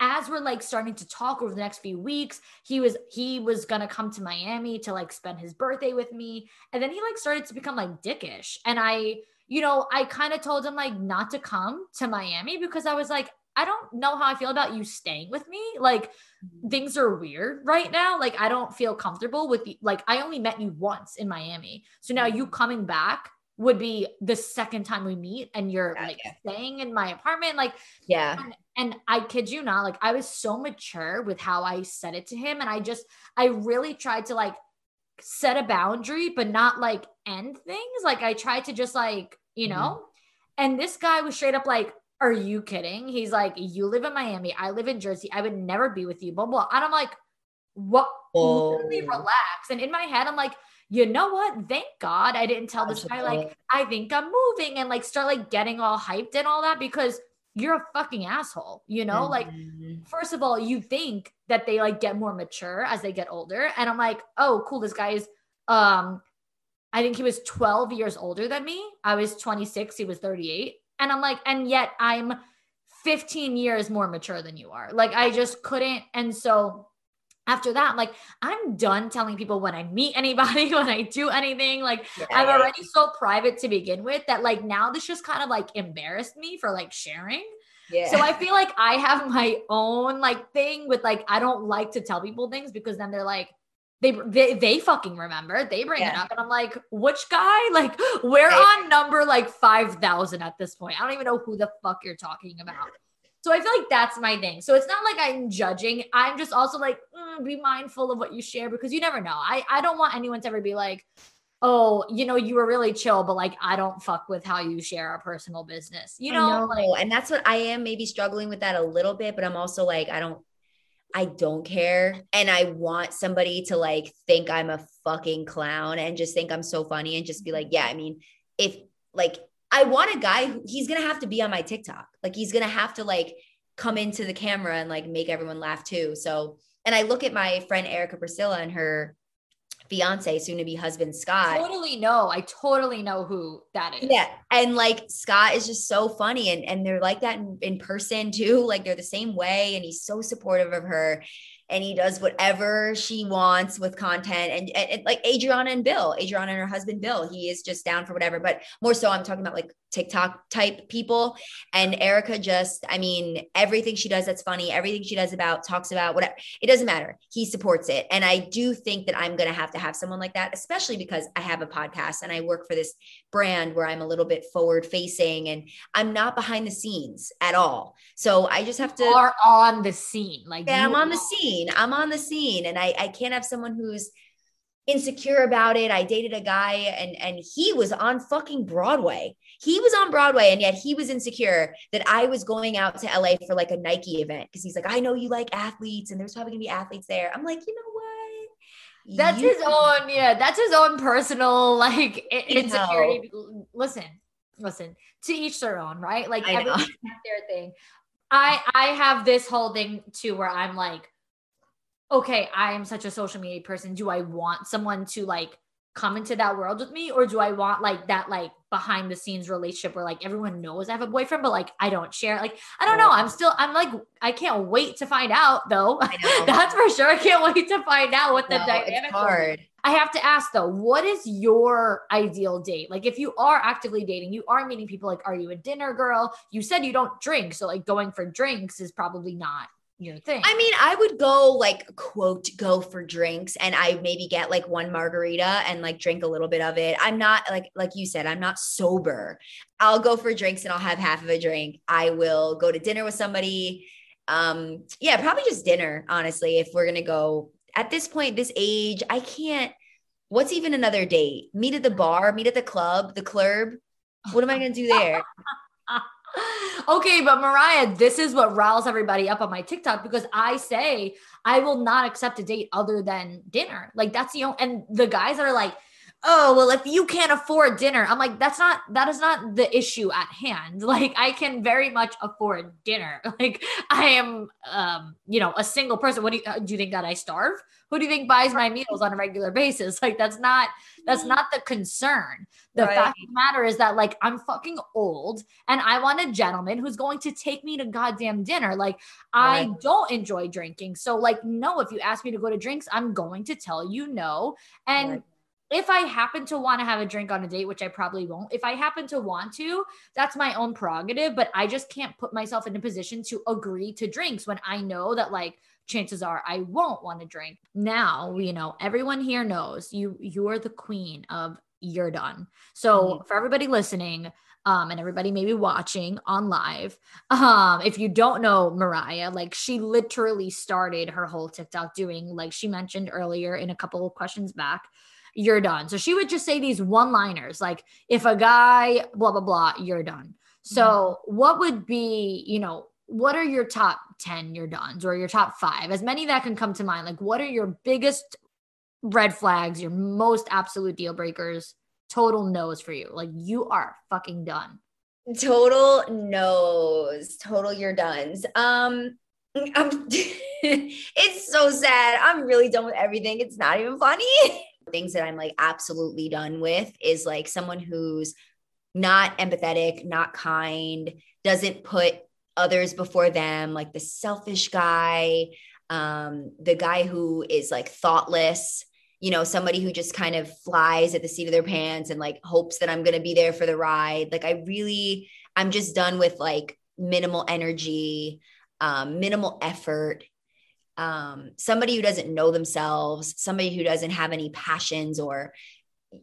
S2: as we're like starting to talk over the next few weeks, he was he was gonna come to Miami to like spend his birthday with me. And then he like started to become like dickish. And I you know, I kind of told him like not to come to Miami because I was like, I don't know how I feel about you staying with me. Like mm-hmm. things are weird right now. Like I don't feel comfortable with you. Like I only met you once in Miami. So now you mm-hmm. coming back would be the second time we meet and you're yeah, like yeah. staying in my apartment. Like,
S3: yeah.
S2: And, and I kid you not, like I was so mature with how I said it to him. And I just, I really tried to like set a boundary, but not like end things. Like I tried to just like, you know, mm-hmm. and this guy was straight up like, Are you kidding? He's like, You live in Miami, I live in Jersey, I would never be with you, blah, blah. And I'm like, What? Oh. Literally relax. And in my head, I'm like, you know what? Thank God I didn't tell this guy, like, I think I'm moving and like start like getting all hyped and all that because you're a fucking asshole, you know? Mm-hmm. Like, first of all, you think that they like get more mature as they get older. And I'm like, oh, cool, this guy is um, I think he was 12 years older than me. I was 26, he was 38. And I'm like, and yet I'm 15 years more mature than you are. Like, I just couldn't. And so after that, I'm like, I'm done telling people when I meet anybody, when I do anything. Like, yeah. I'm already so private to begin with that, like, now this just kind of like embarrassed me for like sharing. Yeah. So I feel like I have my own like thing with like, I don't like to tell people things because then they're like, they, they they fucking remember they bring yeah. it up and i'm like which guy like we're right. on number like 5000 at this point i don't even know who the fuck you're talking about so I feel like that's my thing. So it's not like I'm judging. I'm just also like, mm, be mindful of what you share because you never know. I, I don't want anyone to ever be like, oh, you know, you were really chill, but like I don't fuck with how you share our personal business. You know, know.
S3: Like, and that's what I am maybe struggling with that a little bit, but I'm also like, I don't I don't care. And I want somebody to like think I'm a fucking clown and just think I'm so funny and just be like, yeah, I mean, if like I want a guy who he's gonna have to be on my TikTok. Like he's gonna have to like come into the camera and like make everyone laugh too. So, and I look at my friend Erica Priscilla and her fiance, soon to be husband Scott.
S2: Totally know. I totally know who that is.
S3: Yeah. And like Scott is just so funny and and they're like that in, in person too. Like they're the same way and he's so supportive of her and he does whatever she wants with content and, and, and, like Adriana and Bill, Adriana and her husband Bill, he is just down for whatever. But more so, I'm talking about like TikTok type people. And Erica just, I mean, everything she does that's funny, everything she does about talks about whatever, it doesn't matter. He supports it. And I do think that I'm going to have to have someone like that, especially because I have a podcast and I work for this brand where I'm a little bit forward facing and I'm not behind the scenes at all. So I just have to.
S2: You are on the scene. Like,
S3: yeah, I'm on the scene. I'm on the scene. And I, I can't have someone who's, insecure about it. I dated a guy and and he was on fucking Broadway. He was on Broadway and yet he was insecure that I was going out to LA for like a Nike event because he's like, I know you like athletes and there's probably gonna be athletes there. I'm like, you know what?
S2: That's you- his own, yeah, that's his own personal like insecurity. Know. Listen, listen, to each their own, right? Like everyone's their thing. I I have this whole thing too where I'm like, okay, I am such a social media person. Do I want someone to like come into that world with me? Or do I want like that like behind the scenes relationship where like everyone knows I have a boyfriend but like I don't share like I don't know I'm still I'm like I can't wait to find out though. That's for sure I can't wait to find out what the no, dynamic hard. I have to ask though what is your ideal date? Like if you are actively dating you are meeting people like are you a dinner girl? You said you don't drink so like going for drinks is probably not your thing.
S3: I mean, I would go like quote go for drinks and I maybe get like one margarita and like drink a little bit of it. I'm not like like you said, I'm not sober. I'll go for drinks and I'll have half of a drink. I will go to dinner with somebody. Um yeah, probably just dinner, honestly, if we're going to go at this point this age, I can't what's even another date? Meet at the bar, meet at the club, the club. What am I going to do there?
S2: okay, but Mariah, this is what riles everybody up on my TikTok because I say I will not accept a date other than dinner. Like that's the only, and the guys are like, oh, well, if you can't afford dinner, I'm like, that's not, that is not the issue at hand. Like I can very much afford dinner. Like I am, um, you know, a single person. What do you, uh, do you think that I starve? Who do you think buys my meals on a regular basis? Like that's not, that's mm-hmm. not the concern. The right. fact of the matter is that like I'm fucking old and I want a gentleman who's going to take me to goddamn dinner. Like right. I don't enjoy drinking. So like no, if you ask me to go to drinks, I'm going to tell you no. And right if I happen to want to have a drink on a date, which I probably won't, if I happen to want to, that's my own prerogative. But I just can't put myself in a position to agree to drinks when I know that, like, chances are I won't want to drink. Now, you know, everyone here knows you you are the queen of you're done. So mm-hmm. for everybody listening, um, and everybody maybe watching on live. Um, if you don't know Mariah, like she literally started her whole TikTok doing, like she mentioned earlier in a couple of questions back, you're done. So she would just say these one liners like, if a guy, blah, blah, blah, you're done. So mm-hmm. what would be, you know, what are your top 10 you're done or your top five? As many that can come to mind. Like, what are your biggest red flags, your most absolute deal breakers, total no's for you? Like, you are fucking done.
S3: total knows. Total you're done. Um, I'm, it's so sad. I'm really done with everything. It's not even funny. Things that I'm like absolutely done with is like someone who's not empathetic, not kind, doesn't put others before them, like the selfish guy, um, the guy who is like thoughtless, you know, somebody who just kind of flies at the seat of their pants and like hopes that I'm going to be there for the ride. Like, I really, I'm just done with like minimal energy, um, minimal effort. Um, somebody who doesn't know themselves, somebody who doesn't have any passions or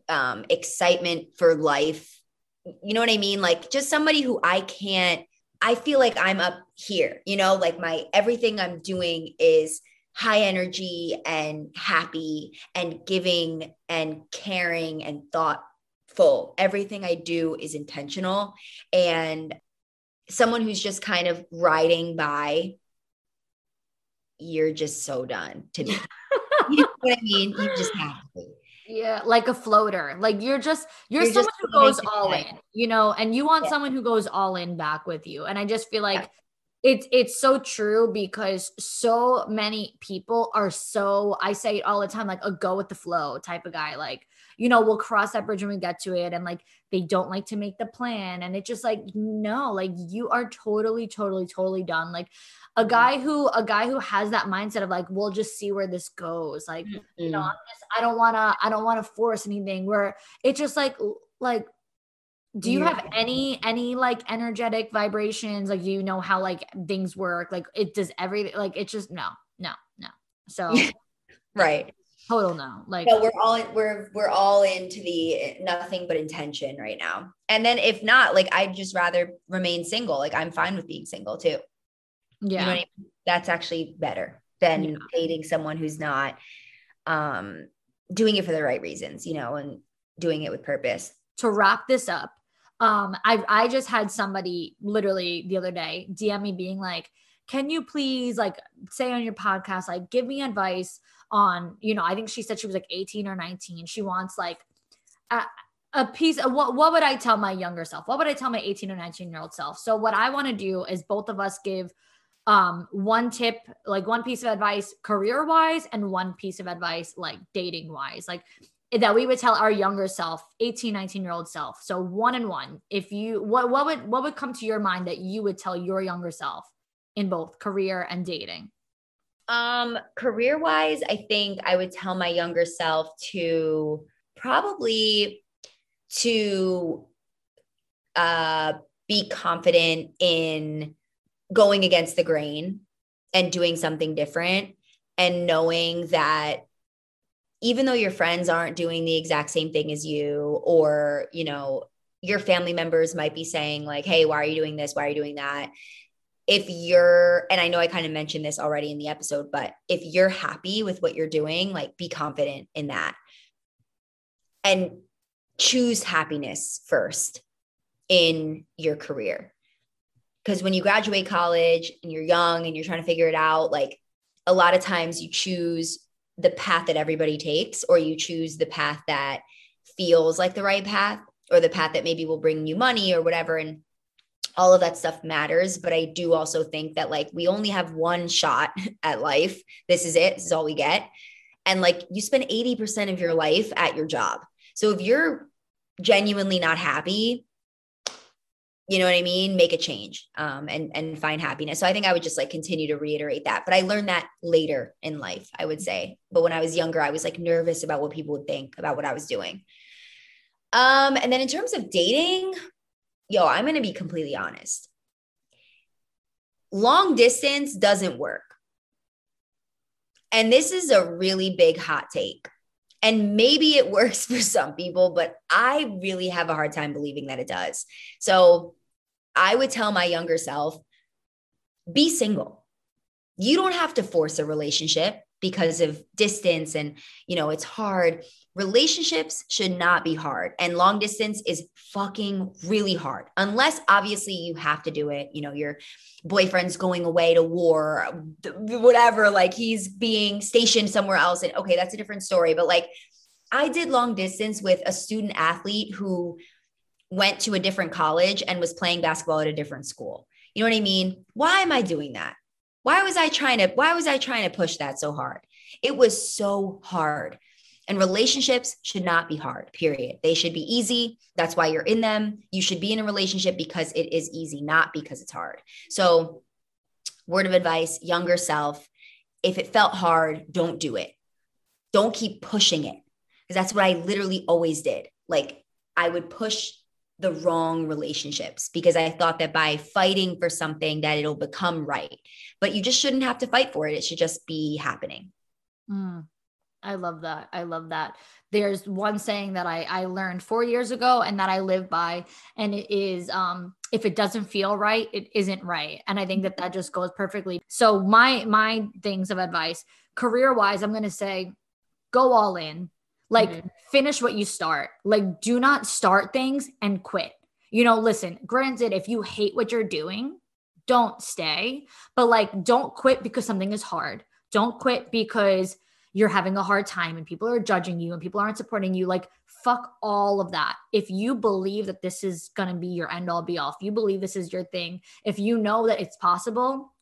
S3: um, excitement for life. You know what I mean? Like, just somebody who I can't I feel like I'm up here, you know, like my everything I'm doing is high energy and happy and giving and caring and thoughtful. Everything I do is intentional. And someone who's just kind of riding by, you're just so done to me. you know what I mean? You just have to
S2: yeah like a floater like you're just you're, you're someone just who goes all in you know and you want yeah. someone who goes all in back with you and i just feel like yeah. it's it's so true because so many people are so i say it all the time like a go with the flow type of guy like you know we'll cross that bridge when we get to it and like they don't like to make the plan and it's just like no like you are totally totally totally done like a mm-hmm. guy who a guy who has that mindset of like we'll just see where this goes like mm-hmm. you know mm-hmm. I'm just, i don't want to i don't want to force anything where it's just like like do you yeah. have any any like energetic vibrations like you know how like things work like it does everything like it's just no no no so
S3: right
S2: total no like
S3: no we're all in, we're we're all into the nothing but intention right now and then if not like i'd just rather remain single like i'm fine with being single too yeah. You know I mean? That's actually better than yeah. dating someone who's not um doing it for the right reasons, you know, and doing it with purpose.
S2: To wrap this up, um, I I just had somebody literally the other day DM me being like, can you please like say on your podcast, like give me advice on, you know, I think she said she was like 18 or 19. She wants like a, a piece of what what would I tell my younger self? What would I tell my 18 or 19 year old self? So what I want to do is both of us give um one tip like one piece of advice career wise and one piece of advice like dating wise like that we would tell our younger self 18 19 year old self so one and one if you what what would what would come to your mind that you would tell your younger self in both career and dating?
S3: Um career wise i think i would tell my younger self to probably to uh be confident in going against the grain and doing something different and knowing that even though your friends aren't doing the exact same thing as you or you know your family members might be saying like hey why are you doing this? Why are you doing that if you're and i know i kind of mentioned this already in the episode but if you're happy with what you're doing like be confident in that. And choose happiness first in your career. Because when you graduate college and you're young and you're trying to figure it out like a lot of times you choose the path that everybody takes or you choose the path that feels like the right path or the path that maybe will bring you money or whatever. And all of that stuff matters but i do also think that like we only have one shot at life this is it this is all we get and like you spend 80% of your life at your job so if you're genuinely not happy you know what I mean? Make a change um, and and find happiness. So I think I would just like continue to reiterate that. But I learned that later in life, I would say. But when I was younger, I was like nervous about what people would think about what I was doing. Um, and then in terms of dating, yo, I'm gonna be completely honest. Long distance doesn't work. And this is a really big hot take. And maybe it works for some people, but I really have a hard time believing that it does. So I would tell my younger self be single. You don't have to force a relationship because of distance and, you know, it's hard. Relationships should not be hard. And long distance is fucking really hard, unless obviously you have to do it. You know, your boyfriend's going away to war, whatever, like he's being stationed somewhere else. And okay, that's a different story. But like, I did long distance with a student athlete who went to a different college and was playing basketball at a different school. You know what I mean? Why am I doing that? Why was I trying to why was I trying to push that so hard? It was so hard. And relationships should not be hard, period. They should be easy. That's why you're in them. You should be in a relationship because it is easy, not because it's hard. So, word of advice, younger self, if it felt hard, don't do it. Don't keep pushing it. Because that's what I literally always did. Like, I would push the wrong relationships because I thought that by fighting for something that it'll become right. But you just shouldn't have to fight for it. It should just be happening.
S2: Mm. I love that. I love that. There's one saying that I, I learned four years ago and that I live by, and it is um, if it doesn't feel right, it isn't right. And I think that that just goes perfectly. So my my things of advice, career wise, I'm going to say, go all in. Like mm-hmm. finish what you start. Like do not start things and quit. You know, listen. Granted, if you hate what you're doing, don't stay. But like, don't quit because something is hard. Don't quit because you're having a hard time and people are judging you and people aren't supporting you like fuck all of that if you believe that this is going to be your end all be all if you believe this is your thing if you know that it's possible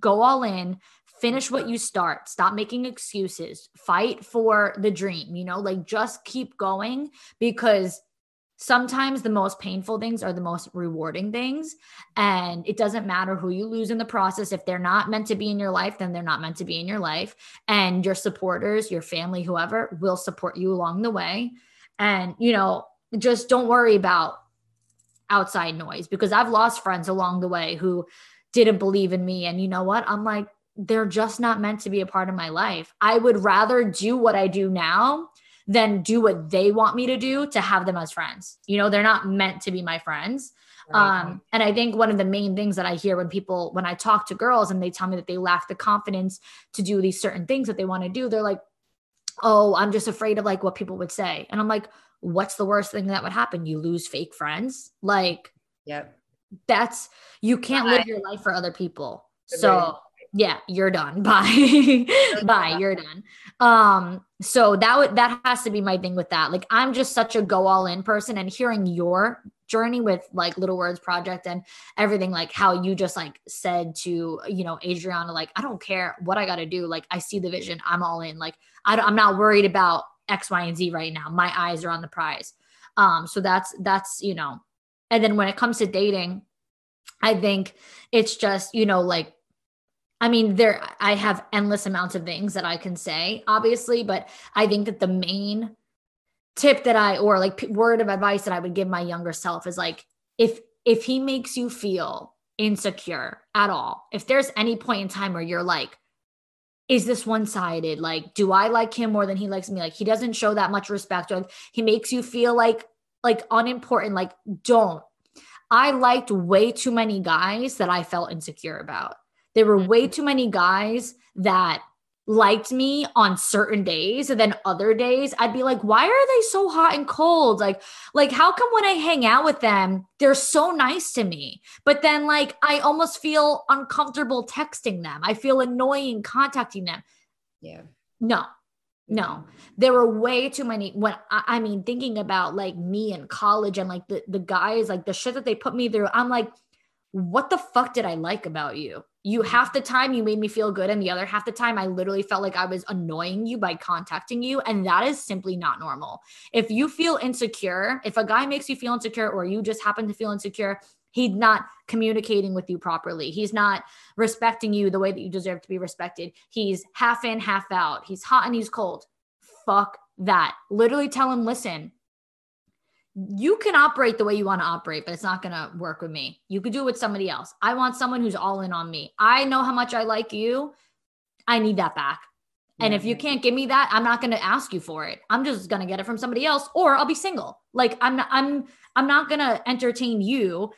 S2: go all in finish what you start. Stop making excuses. Fight for the dream you know like just keep going because sometimes the most painful things are the most rewarding things. And it doesn't matter who you lose in the process. If they're not meant to be in your life then they're not meant to be in your life. And your supporters your family whoever will support you along the way. And you know just don't worry about outside noise because i've lost friends along the way who didn't believe in me. And you know what? I'm like they're just not meant to be a part of my life i would rather do what i do now than do what they want me to do to have them as friends. You know, they're not meant to be my friends. Right. Um, and I think one of the main things that I hear when people, when I talk to girls and they tell me that they lack the confidence to do these certain things that they want to do, they're like, oh, I'm just afraid of like what people would say. And I'm like, what's the worst thing that would happen? You lose fake friends. Like,
S3: yep.
S2: That's, you can't live your life for other people. So, yeah, you're done. Bye. Bye. You're done. Um, so that would that has to be my thing with that. Like I'm just such a go all in person and hearing your journey with like Little Words Project and everything, like how you just like said to, you know, Adriana, like, I don't care what I got to do. Like I see the vision. I'm all in. Like I I'm not worried about X, Y, and Z right now. My eyes are on the prize. Um, so that's that's, you know, and then when it comes to dating, I think it's just, you know, like I mean, there, I have endless amounts of things that I can say, obviously, but I think that the main tip that I, or like word of advice that I would give my younger self is like, if, if he makes you feel insecure at all, if there's any point in time where you're like, is this one sided? Like, do I like him more than he likes me? Like, he doesn't show that much respect. Or like, he makes you feel like, like unimportant. Like, don't. I liked way too many guys that I felt insecure about. There were way mm-hmm. too many guys that liked me on certain days and then other days I'd be like why are they so hot and cold? Like like how come when I hang out with them they're so nice to me? But then like I almost feel uncomfortable texting them. I feel annoying contacting them.
S3: Yeah.
S2: No no. There were way too many when I, I mean thinking about like me in college and like the the guys like the shit that they put me through I'm like what the fuck did I like about you you half the time you made me feel good and the other half the time i literally felt like i was annoying you by contacting you and that is simply not normal. If you feel insecure if a guy makes you feel insecure or you just happen to feel insecure he's not communicating with you properly. He's not respecting you the way that you deserve to be respected. He's half in half out. He's hot and he's cold. Fuck that. Literally tell him listen you can operate the way you want to operate, but it's not going to work with me. You could do it with somebody else. I want someone who's all in on me. I know how much I like you. I need that back. And if you can't give me that, I'm not going to ask you for it. I'm just going to get it from somebody else or I'll be single. Like I'm not, I'm I'm not going to entertain you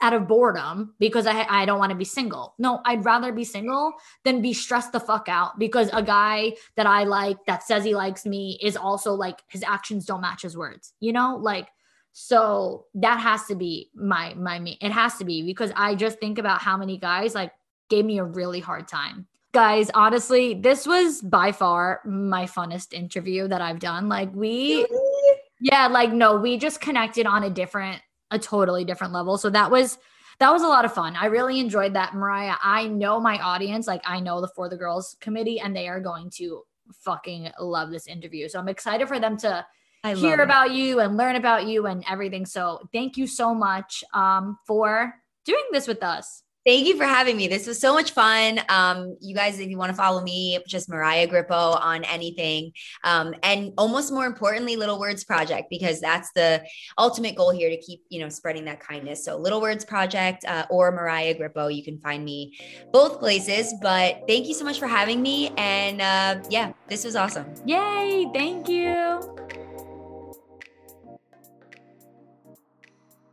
S2: out of boredom because I I don't want to be single. No, I'd rather be single than be stressed the fuck out because a guy that I like that says he likes me is also like his actions don't match his words. You know? Like so that has to be my my me it has to be because I just think about how many guys like gave me a really hard time. Guys, honestly, this was by far my funnest interview that I've done. Like we yeah, like no, we just connected on a different a totally different level. So that was that was a lot of fun. I really enjoyed that, Mariah. I know my audience, like I know the For the Girls committee, and they are going to fucking love this interview. So I'm excited for them to I hear about you and learn about you and everything. So thank you so much um, for doing this with us.
S3: Thank you for having me. This was so much fun. Um, you guys, if you want to follow me, just Mariah Grippo on anything. Um, and almost more importantly, Little Words Project, because that's the ultimate goal here to keep, you know, spreading that kindness. So Little Words Project uh, or Mariah Grippo, you can find me both places. But thank you so much for having me. And uh, yeah, this was awesome.
S2: Yay. Thank you.